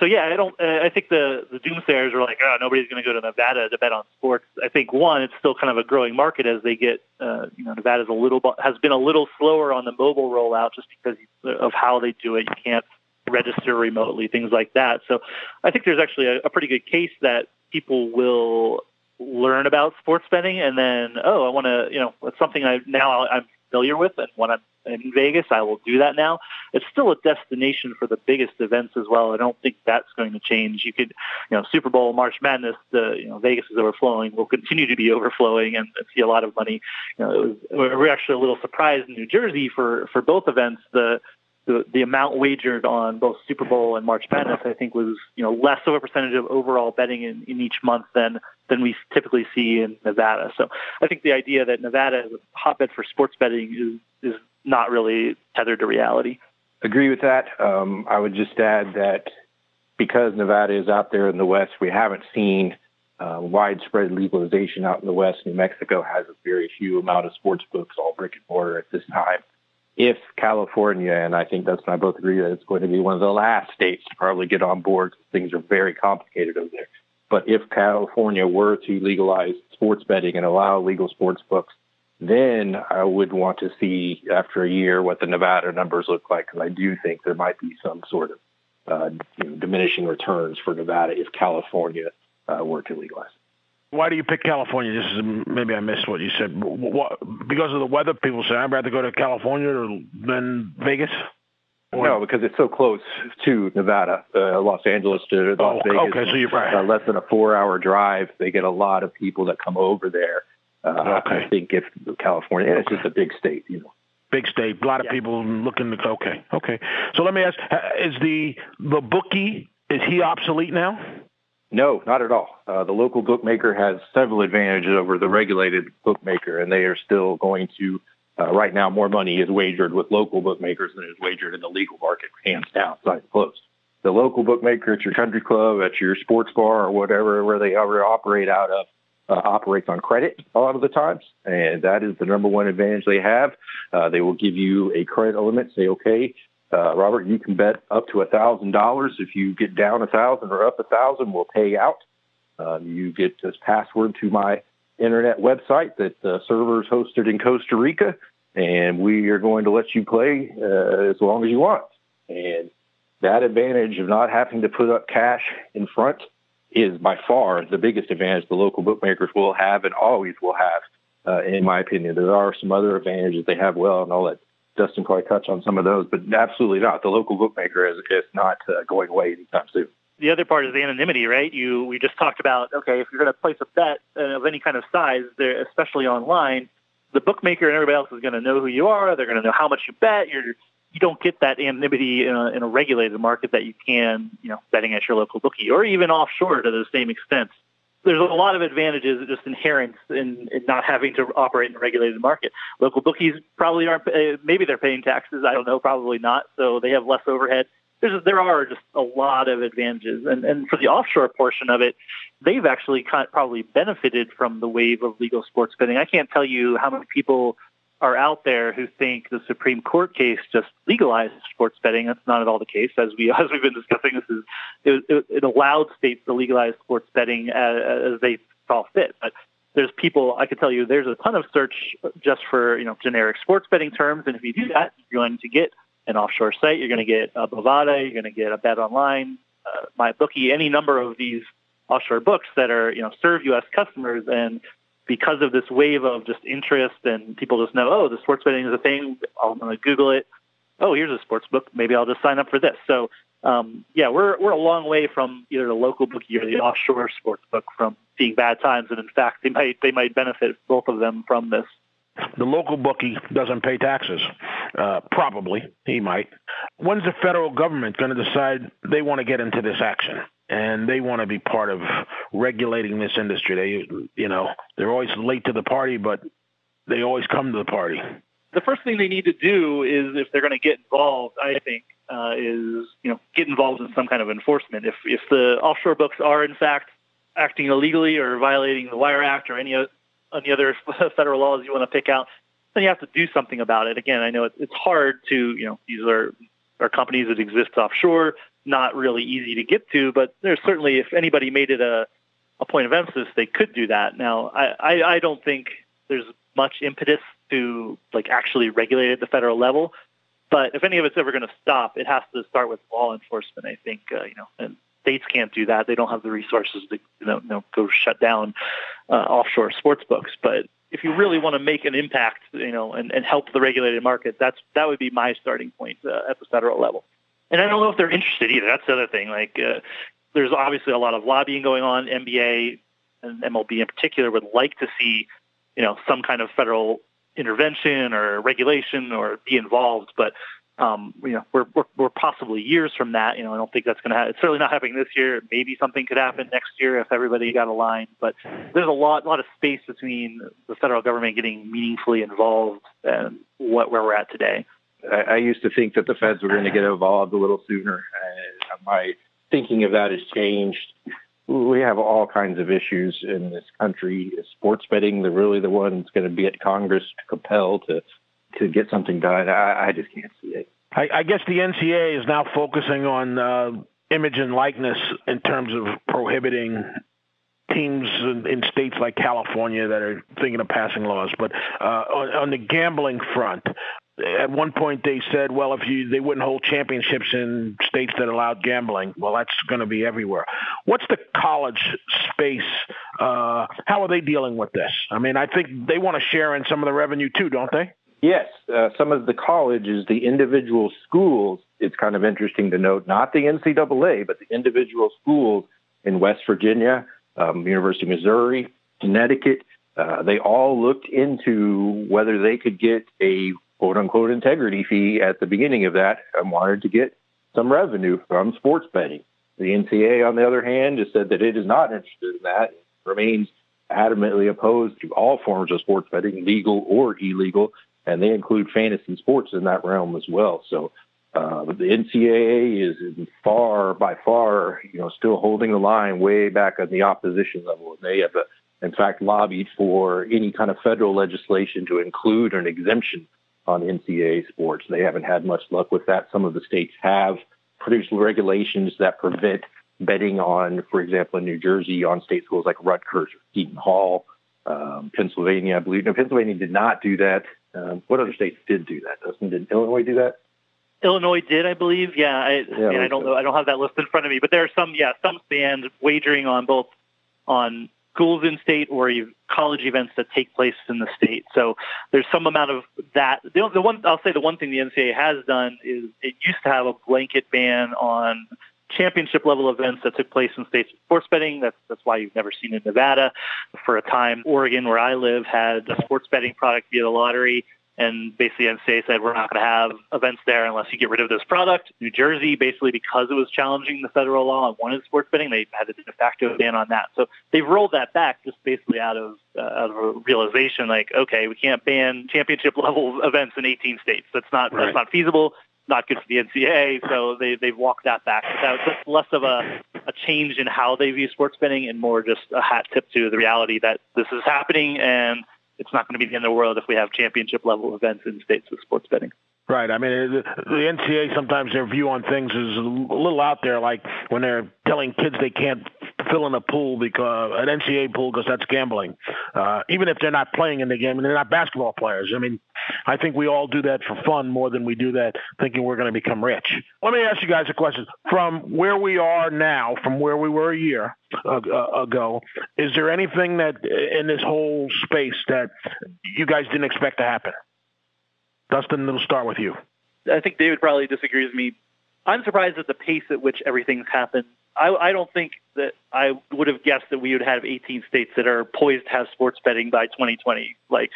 So yeah, I don't. Uh, I think the the doomsayers are like, oh, nobody's going to go to Nevada to bet on sports. I think one, it's still kind of a growing market as they get, uh, you know, Nevada's a little has been a little slower on the mobile rollout just because of how they do it. You can't register remotely, things like that. So I think there's actually a, a pretty good case that people will learn about sports betting and then, oh, I want to, you know, it's something I now I'm familiar with, and when I'm in Vegas, I will do that now. It's still a destination for the biggest events as well. I don't think that's going to change. You could, you know, Super Bowl, March Madness, the you know Vegas is overflowing, will continue to be overflowing, and, see a lot of money. You know, it was, we're actually a little surprised in New Jersey for for both events. The the, the amount wagered on both Super Bowl and March Madness, I think, was you know less of a percentage of overall betting in, in each month than than we typically see in Nevada. So I think the idea that Nevada is a hotbed for sports betting is is not really tethered to reality. Agree with that. Um, I would just add that because Nevada is out there in the West, we haven't seen uh, widespread legalization out in the West. New Mexico has a very few amount of sports books, all brick and mortar at this time if California, and I think Dustin and I both agree that it's going to be one of the last states to probably get on board, things are very complicated over there. But if California were to legalize sports betting and allow legal sports books, then I would want to see after a year what the Nevada numbers look like because I do think there might be some sort of uh, you know, diminishing returns for Nevada if California uh, were to legalize. Why do you pick California? This is maybe I missed what you said. What, because of the weather, people say I'd rather go to California than Vegas. Or? No, because it's so close to Nevada, uh, Los Angeles to Las oh, Vegas. Okay, so you're right. Uh, less than a four-hour drive. They get a lot of people that come over there. Uh, okay. I think if California, it's just a big state, you know. Big state, a lot of yeah. people looking to. Okay, okay. So let me ask: Is the the bookie is he obsolete now? No, not at all. Uh, the local bookmaker has several advantages over the regulated bookmaker, and they are still going to. Uh, right now, more money is wagered with local bookmakers than is wagered in the legal market, hands down, sight closed. The local bookmaker at your country club, at your sports bar, or whatever, where they operate out of, uh, operates on credit a lot of the times, and that is the number one advantage they have. Uh, they will give you a credit limit, say, okay, uh, Robert, you can bet up to a thousand dollars. If you get down a thousand or up a thousand, we'll pay out. Uh, you get this password to my internet website that the server is hosted in Costa Rica, and we are going to let you play uh, as long as you want. And that advantage of not having to put up cash in front is by far the biggest advantage the local bookmakers will have and always will have, uh, in my opinion. There are some other advantages they have well, and I'll let Dustin probably touch on some of those, but absolutely not. The local bookmaker is, is not uh, going away anytime soon. The other part is the anonymity, right? You we just talked about. Okay, if you're going to place a bet uh, of any kind of size, there, especially online, the bookmaker and everybody else is going to know who you are. They're going to know how much you bet. You're you don't get that anonymity in a, in a regulated market that you can, you know, betting at your local bookie or even offshore to the same extent there's a lot of advantages just inherent in, in, not having to operate in a regulated market. Local bookies probably aren't, uh, maybe they're paying taxes. I don't know, probably not. So they have less overhead. There's, there are just a lot of advantages. And, and for the offshore portion of it, they've actually probably benefited from the wave of legal sports betting. I can't tell you how many people are out there who think the Supreme Court case just legalized sports betting. That's not at all the case. As we [LAUGHS] as we've been discussing, this is it, it, it allowed states to legalize sports betting as, as they saw fit. But there's people I could tell you there's a ton of search just for you know generic sports betting terms, and if you do that, you're going to get an offshore site. You're going to get a Bovada. You're going to get a Bet Online, uh, MyBookie, any number of these offshore books that are you know serve U.S. customers and because of this wave of just interest and people just know, oh, the sports betting is a thing. I'm going to Google it. Oh, here's a sports book. Maybe I'll just sign up for this. So, um, yeah, we're we're a long way from either the local bookie or the offshore sports book from seeing bad times. And in fact, they might they might benefit both of them from this. The local bookie doesn't pay taxes. Uh, probably he might. When's the federal government going to decide they want to get into this action? And they want to be part of regulating this industry. They, you know, they're always late to the party, but they always come to the party. The first thing they need to do is, if they're going to get involved, I think, uh, is you know get involved in some kind of enforcement. If if the offshore books are in fact acting illegally or violating the Wire Act or any any other [LAUGHS] federal laws you want to pick out, then you have to do something about it. Again, I know it's hard to, you know, these are are companies that exist offshore, not really easy to get to, but there's certainly if anybody made it a a point of emphasis, they could do that. Now, I, I, I don't think there's much impetus to like actually regulate at the federal level. But if any of it's ever going to stop, it has to start with law enforcement. I think uh, you know, and states can't do that. They don't have the resources to you know, you know go shut down uh, offshore sports books. But if you really want to make an impact, you know, and, and help the regulated market, that's that would be my starting point uh, at the federal level. And I don't know if they're interested either. That's the other thing. Like, uh, there's obviously a lot of lobbying going on. NBA and MLB in particular would like to see, you know, some kind of federal intervention or regulation or be involved, but um, you know, we're, we're, we're possibly years from that. You know, I don't think that's going to happen. It's certainly not happening this year. Maybe something could happen next year if everybody got aligned. But there's a lot, lot of space between the federal government getting meaningfully involved and what where we're at today. I, I used to think that the feds were going to get involved a little sooner. Uh, my thinking of that has changed. We have all kinds of issues in this country. Sports betting, they're really the ones going to be at Congress to compel to to get something done. I, I just can't see it. I, I guess the NCAA is now focusing on uh, image and likeness in terms of prohibiting teams in, in, states like California that are thinking of passing laws. But uh, on, on, the gambling front, at one point they said, well, if you they wouldn't hold championships in states that allowed gambling. Well, that's going to be everywhere. What's the college space? Uh, how are they dealing with this? I mean, I think they want to share in some of the revenue too, don't they? Yes, uh, some of the colleges, the individual schools, it's kind of interesting to note, not the NCAA, but the individual schools in West Virginia, um, University of Missouri, Connecticut, uh, they all looked into whether they could get a quote unquote integrity fee at the beginning of that and wanted to get some revenue from sports betting. The NCAA, on the other hand, has said that it is not interested in that, remains adamantly opposed to all forms of sports betting, legal or illegal, and they include fantasy sports in that realm as well. So uh, the NCAA is far, by far, you know, still holding the line way back on the opposition level, and they have, uh, in fact, lobbied for any kind of federal legislation to include an exemption on NCAA sports. They haven't had much luck with that. Some of the states have produced regulations that prevent betting on, for example, in New Jersey, on state schools like Rutgers or Seton Hall. Um, Pennsylvania, I believe. No, Pennsylvania did not do that. Um, what other states did do that? Doesn't did Illinois do that? Illinois did, I believe. Yeah, I, yeah, I, I don't know. I don't have that list in front of me, but there are some. Yeah, some banned wagering on both on schools in state or college events that take place in the state. So there's some amount of that. The, the one I'll say the one thing the NCAA has done is it used to have a blanket ban on championship level events that took place in states with sports betting. That's that's why you've never seen in Nevada. For a time, Oregon, where I live, had a sports betting product via the lottery. And basically, NCAA said we're not going to have events there unless you get rid of this product. New Jersey, basically, because it was challenging the federal law and wanted sports betting, they had a de facto ban on that. So they've rolled that back just basically out of uh, out of a realization, like, okay, we can't ban championship level events in 18 states. That's not right. that's not feasible not good for the NCAA, so they they've walked that back. That's just less of a a change in how they view sports betting and more just a hat tip to the reality that this is happening and it's not going to be the end of the world if we have championship level events in states with sports betting. Right. I mean, the, NCAA sometimes their view on things is a little out there, like when they're telling kids they can't fill in a pool because an NCAA pool because that's gambling. Uh, even if they're not playing in the game and they're not basketball players. I mean, I think we all do that for fun more than we do that thinking we're going to become rich. Let me ask you guys a question. From where we are now, from where we were a year ago, is there anything that in this whole space that you guys didn't expect to happen? Dustin, it'll start with you. I think David probably disagrees with me. I'm surprised at the pace at which everything's happened I, I don't think that I would have guessed that we would have 18 states that are poised to have sports betting by 2020. Like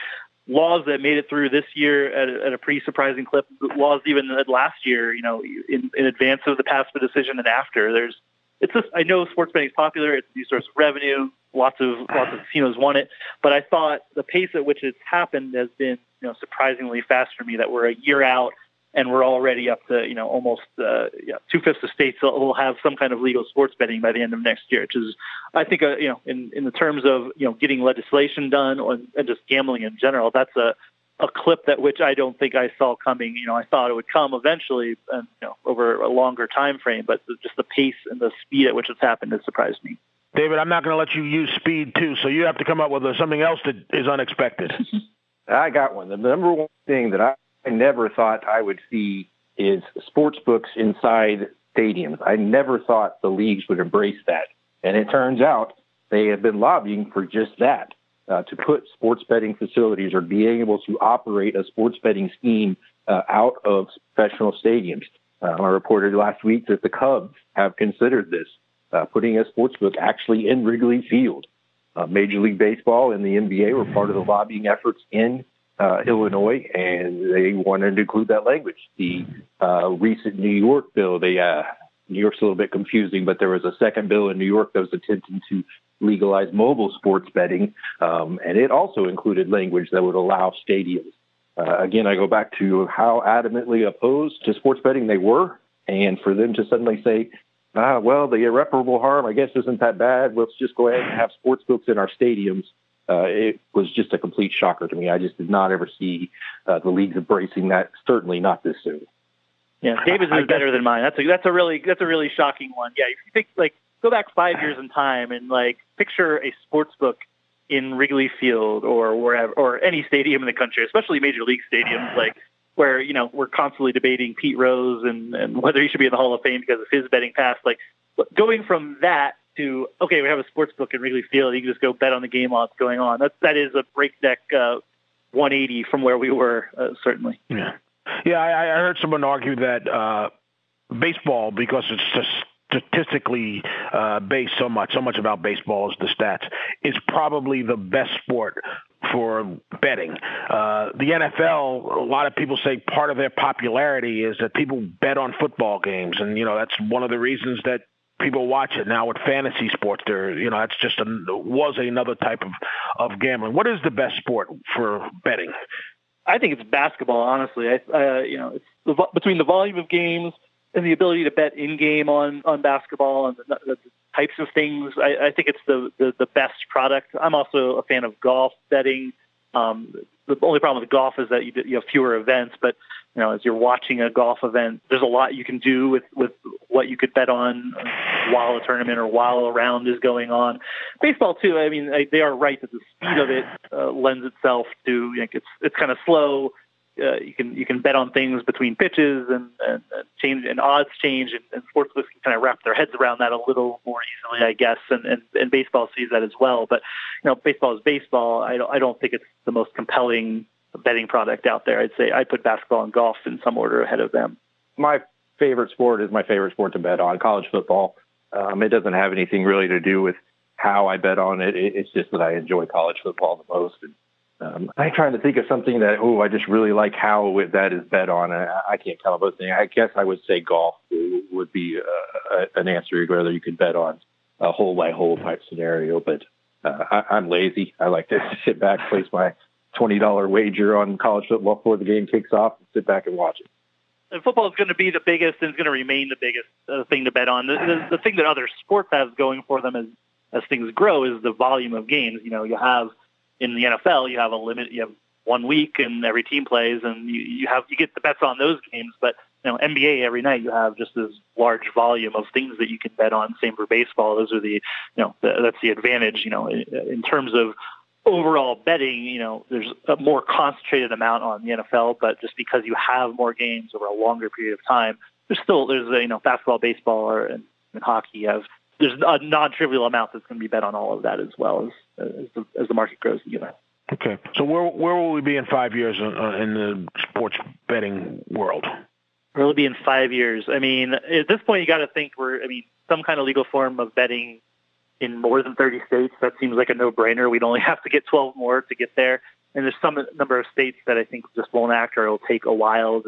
laws that made it through this year at a, at a pretty surprising clip. Laws even last year, you know, in, in advance of the PASPA decision and after. There's, it's just I know sports betting is popular. It's a new source of revenue. Lots of lots of casinos want it, but I thought the pace at which it's happened has been you know surprisingly fast for me. That we're a year out and we're already up to you know almost uh, yeah, two fifths of states will have some kind of legal sports betting by the end of next year, which is I think uh, you know in in the terms of you know getting legislation done or, and just gambling in general, that's a a clip that which I don't think I saw coming. You know, I thought it would come eventually, and you know, over a longer time frame. But just the pace and the speed at which it's happened has surprised me. David, I'm not going to let you use speed too, so you have to come up with something else that is unexpected. [LAUGHS] I got one. The number one thing that I never thought I would see is sports books inside stadiums. I never thought the leagues would embrace that. And it turns out they have been lobbying for just that uh, to put sports betting facilities or being able to operate a sports betting scheme uh, out of professional stadiums. Uh, I reported last week that the Cubs have considered this, uh, putting a sports book actually in Wrigley Field. Uh, Major League Baseball and the NBA were part of the lobbying efforts in uh, Illinois, and they wanted to include that language. The uh, recent New York bill, they uh, New York's a little bit confusing, but there was a second bill in New York that was attempting to legalize mobile sports betting, um, and it also included language that would allow stadiums. Uh, again, I go back to how adamantly opposed to sports betting they were, and for them to suddenly say, ah, well, the irreparable harm, I guess, isn't that bad. Let's just go ahead and have sports books in our stadiums uh, it was just a complete shocker to me. I just did not ever see uh, the leagues embracing that. Certainly not this soon. Yeah, [LAUGHS] David's is better than mine. That's a that's a really that's a really shocking one. Yeah, if you think like go back five years in time and like picture a sports book in Wrigley Field or wherever or any stadium in the country, especially major league stadiums, like where you know we're constantly debating Pete Rose and and whether he should be in the Hall of Fame because of his betting past. Like going from that to okay, we have a sports book in Wrigley Field. You can just go bet on the game while it's going on. That that is a breakneck uh, 180 from where we were, uh, certainly. Yeah, yeah. I, I heard someone argue that uh, baseball, because it's just statistically uh, based so much, so much about baseball is the stats, is probably the best sport for betting. Uh, the NFL, a lot of people say part of their popularity is that people bet on football games, and you know that's one of the reasons that people watch it now with fantasy sports. There, you know, that's just a was another type of of gambling. What is the best sport for betting? I think it's basketball. Honestly, I, uh, you know, it's the, between the volume of games and the ability to bet in game on on basketball and the, the types of things. I, I think it's the, the the best product. I'm also a fan of golf betting. Um, the only problem with golf is that you, you have fewer events, but you know, as you're watching a golf event, there's a lot you can do with with what you could bet on while a tournament or while a round is going on. Baseball too. I mean, they are right that the speed of it uh, lends itself to know, it's it's kind of slow. Uh, you can you can bet on things between pitches and, and, and change and odds change and, and sportsbooks can kind of wrap their heads around that a little more easily, I guess. And, and and baseball sees that as well. But you know, baseball is baseball. I don't I don't think it's the most compelling betting product out there. I'd say I put basketball and golf in some order ahead of them. My favorite sport is my favorite sport to bet on, college football. Um, it doesn't have anything really to do with how I bet on it. It's just that I enjoy college football the most. And, um, I'm trying to think of something that, oh, I just really like how that is bet on. I, I can't come up with anything. I guess I would say golf would be uh, an answer, whether you could bet on a hole by hole type scenario. But uh, I, I'm lazy. I like to [LAUGHS] sit back, place my twenty dollar wager on college football before the game kicks off and sit back and watch it. And football is going to be the biggest and it's going to remain the biggest uh, thing to bet on. The, the, the thing that other sports have going for them as as things grow is the volume of games. You know, you have in the NFL, you have a limit. You have one week and every team plays, and you, you have you get the bets on those games. But you know, NBA every night you have just this large volume of things that you can bet on. Same for baseball. Those are the you know the, that's the advantage. You know, in, in terms of overall betting, you know, there's a more concentrated amount on the NFL, but just because you have more games over a longer period of time, there's still there's a, you know basketball, baseball, or and, and hockey have there's a non-trivial amount that's going to be bet on all of that as well as as the, as the market grows in the U.S. Okay, so where where will we be in five years in, uh, in the sports betting world? Where will we be in five years? I mean, at this point, you got to think we're. I mean, some kind of legal form of betting in more than 30 states. That seems like a no-brainer. We'd only have to get 12 more to get there. And there's some number of states that I think just won't act or it'll take a while.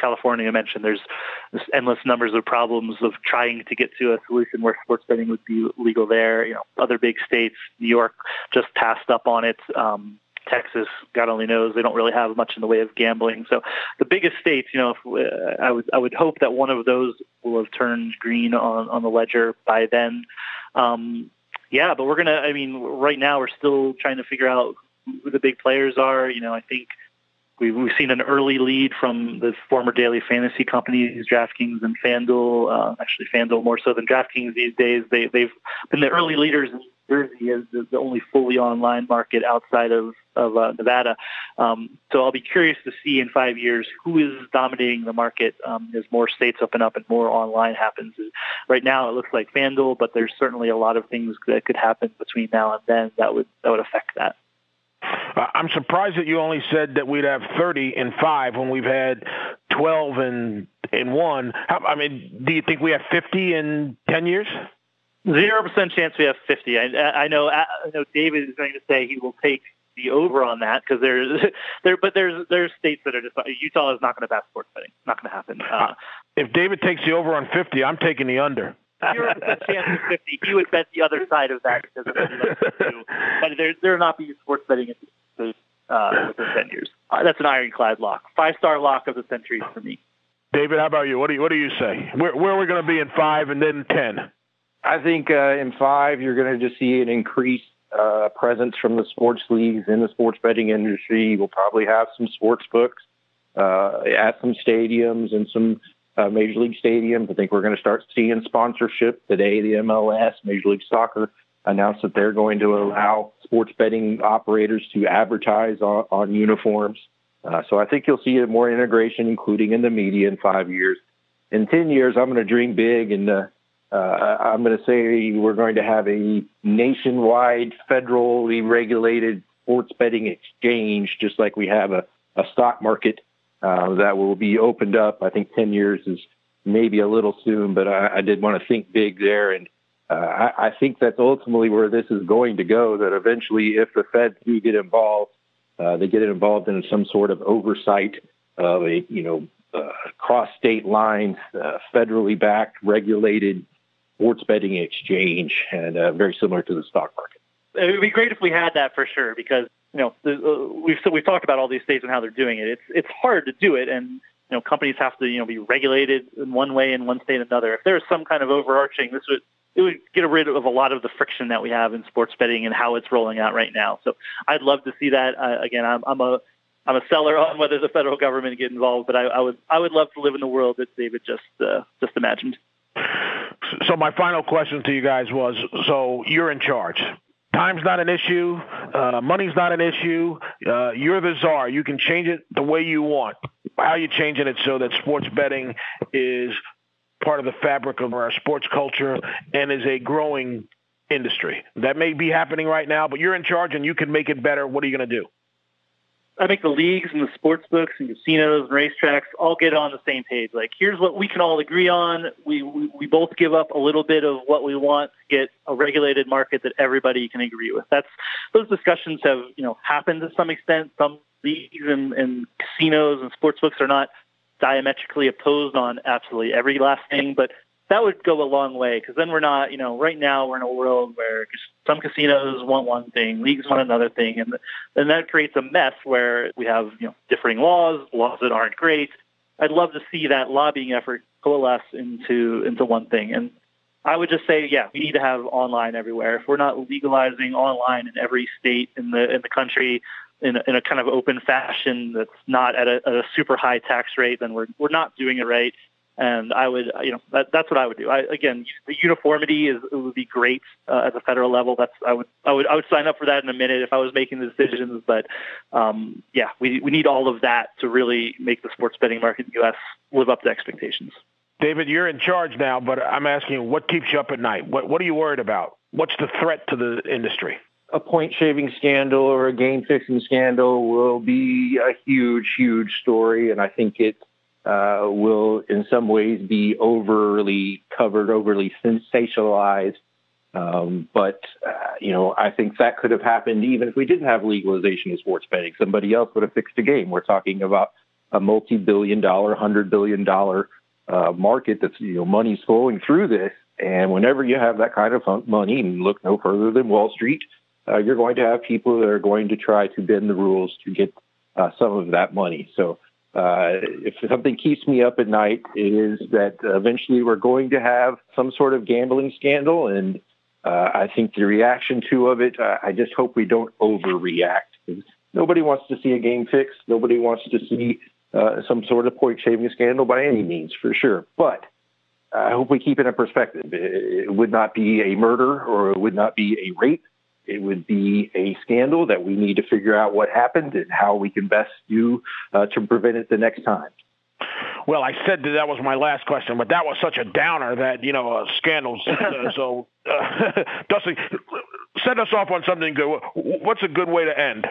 California mentioned there's, there's endless numbers of problems of trying to get to a solution where sports betting would be legal there. You know, other big states, New York just passed up on it. Um, Texas, God only knows, they don't really have much in the way of gambling. So the biggest states, you know, if, uh, I would I would hope that one of those will have turned green on on the ledger by then. Um, yeah, but we're gonna. I mean, right now we're still trying to figure out who the big players are. You know, I think we've, we've seen an early lead from the former daily fantasy companies, DraftKings and FanDuel. Uh, actually, FanDuel more so than DraftKings these days. They, they've been the early leaders in Jersey as the only fully online market outside of of uh, Nevada. Um, so I'll be curious to see in five years who is dominating the market um, as more states open up and more online happens. Right now, it looks like FanDuel, but there's certainly a lot of things that could happen between now and then that would that would affect that. Uh, I'm surprised that you only said that we'd have 30 in five when we've had 12 in in one. How, I mean, do you think we have 50 in 10 years? Zero percent chance we have 50. I, I know. I know David is going to say he will take the over on that because there's [LAUGHS] there, but there's there's states that are just Utah is not going to back sports betting. Not going to happen. Uh, if David takes the over on 50, I'm taking the under. Zero percent chance of 50. He would bet the other side of that because of what he likes to do. But there there will not be sports betting in the uh, within 10 years. Uh, that's an ironclad lock. Five star lock of the century for me. David, how about you? What do you what do you say? Where where are we going to be in five and then ten? I think uh, in five you're going to just see an increased uh, presence from the sports leagues in the sports betting industry. We'll probably have some sports books uh, at some stadiums and some uh, major league stadiums. I think we're going to start seeing sponsorship today. The MLS, Major League Soccer, announced that they're going to allow sports betting operators to advertise on, on uniforms. Uh, so I think you'll see more integration, including in the media, in five years. In ten years, I'm going to dream big and uh, uh, I'm going to say we're going to have a nationwide, federally regulated sports betting exchange, just like we have a, a stock market uh, that will be opened up. I think 10 years is maybe a little soon, but I, I did want to think big there. And uh, I, I think that's ultimately where this is going to go, that eventually, if the Feds do get involved, uh, they get involved in some sort of oversight of a, you know, uh, cross state lines, uh, federally backed, regulated sports betting exchange, and uh, very similar to the stock market. It would be great if we had that for sure, because you know the, uh, we've we've talked about all these states and how they're doing it. It's it's hard to do it, and you know companies have to you know be regulated in one way in one state and another. If there is some kind of overarching, this would it would get rid of a lot of the friction that we have in sports betting and how it's rolling out right now. So I'd love to see that. Uh, again, I'm, I'm a I'm a seller on whether the federal government get involved, but I, I would I would love to live in the world that David just uh, just imagined. So my final question to you guys was: so you're in charge. Time's not an issue. Uh, money's not an issue. Uh, you're the czar. You can change it the way you want. How are you changing it so that sports betting is part of the fabric of our sports culture and is a growing industry? That may be happening right now, but you're in charge and you can make it better. What are you going to do? I think the leagues and the sports books and casinos and racetracks all get on the same page. Like, here's what we can all agree on. We, we, we both give up a little bit of what we want to get a regulated market that everybody can agree with. That's those discussions have you know happened to some extent. Some leagues and, and casinos and sports books are not diametrically opposed on absolutely every last thing, but that would go a long way because then we're not, you know, right now we're in a world where some casinos want one thing, leagues want another thing, and then that creates a mess where we have, you know, differing laws, laws that aren't great. I'd love to see that lobbying effort coalesce into into one thing. And I would just say, yeah, we need to have online everywhere. If we're not legalizing online in every state in the in the country in a, in a kind of open fashion that's not at a, at a super high tax rate, then we're we're not doing it right. And I would, you know, that, that's what I would do. I, again, the uniformity is it would be great uh, at the federal level. That's I would I would I would sign up for that in a minute if I was making the decisions. But um, yeah, we we need all of that to really make the sports betting market in the U.S. live up to expectations. David, you're in charge now, but I'm asking, what keeps you up at night? What what are you worried about? What's the threat to the industry? a point shaving scandal or a game fixing scandal will be a huge, huge story. And I think it uh, will in some ways be overly covered, overly sensationalized. Um, but, uh, you know, I think that could have happened even if we didn't have legalization of sports betting. Somebody else would have fixed the game. We're talking about a multi billion dollar, $100 billion uh, market that's, you know, money's flowing through this. And whenever you have that kind of money, look no further than Wall Street, uh, you're going to have people that are going to try to bend the rules to get uh, some of that money. So uh, if something keeps me up at night, it is that eventually we're going to have some sort of gambling scandal, and uh, I think the reaction to of it, uh, I just hope we don't overreact. Nobody wants to see a game fixed. Nobody wants to see uh, some sort of point shaving scandal by any means, for sure. But I hope we keep it in perspective. It would not be a murder or it would not be a rape. It would be a scandal that we need to figure out what happened and how we can best do uh, to prevent it the next time. Well, I said that that was my last question, but that was such a downer that you know uh, scandals. [LAUGHS] Uh, so, uh, [LAUGHS] Dusty, send us off on something good. What's a good way to end?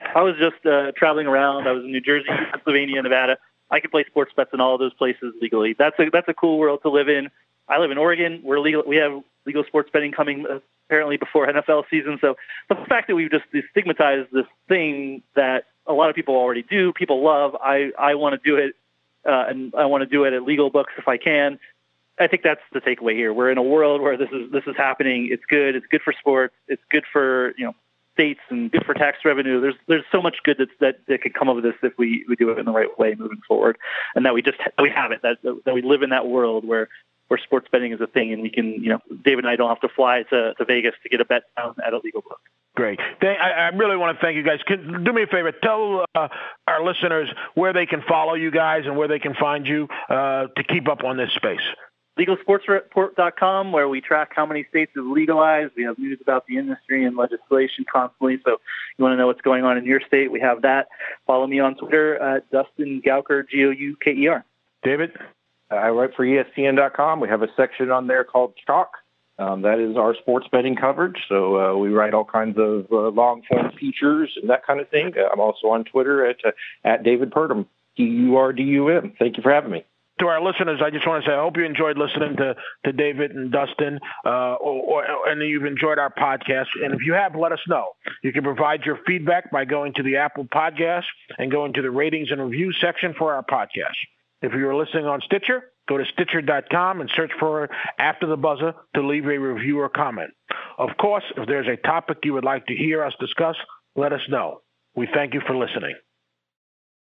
I was just uh, traveling around. I was in New Jersey, Pennsylvania, Nevada. I could play sports bets in all of those places legally. That's a that's a cool world to live in. I live in Oregon. We're legal. We have legal sports betting coming uh, apparently before [LAUGHS] NFL season. So the fact that we've just stigmatized this thing that a lot of people already do, people love. I I want to do it, uh, and I want to do it at legal books if I can. I think that's the takeaway here. We're in a world where this is this is happening. It's good. It's good for sports. It's good for you know states and good for tax revenue. There's there's so much good that's, that that could come of this if we, we do it in the right way moving forward, and that we just we have it that that we live in that world where where sports betting is a thing, and we can you know David and I don't have to fly to, to Vegas to get a bet down at a legal book. Great. I, I really want to thank you guys. Can, do me a favor. Tell uh, our listeners where they can follow you guys and where they can find you uh, to keep up on this space legalsportsreport.com where we track how many states have legalized. We have news about the industry and legislation constantly. So you want to know what's going on in your state, we have that. Follow me on Twitter at Dustin Gouker, G-O-U-K-E-R. David? I write for ESPN.com. We have a section on there called Chalk. Um, that is our sports betting coverage. So uh, we write all kinds of uh, long form features and that kind of thing. Uh, I'm also on Twitter at, uh, at David Purdum, P-U-R-D-U-M. Thank you for having me to our listeners, I just want to say I hope you enjoyed listening to, to David and Dustin, uh, or, or, and you've enjoyed our podcast. And if you have, let us know. You can provide your feedback by going to the Apple Podcast and going to the ratings and reviews section for our podcast. If you're listening on Stitcher, go to Stitcher.com and search for After the Buzzer to leave a review or comment. Of course, if there's a topic you would like to hear us discuss, let us know. We thank you for listening.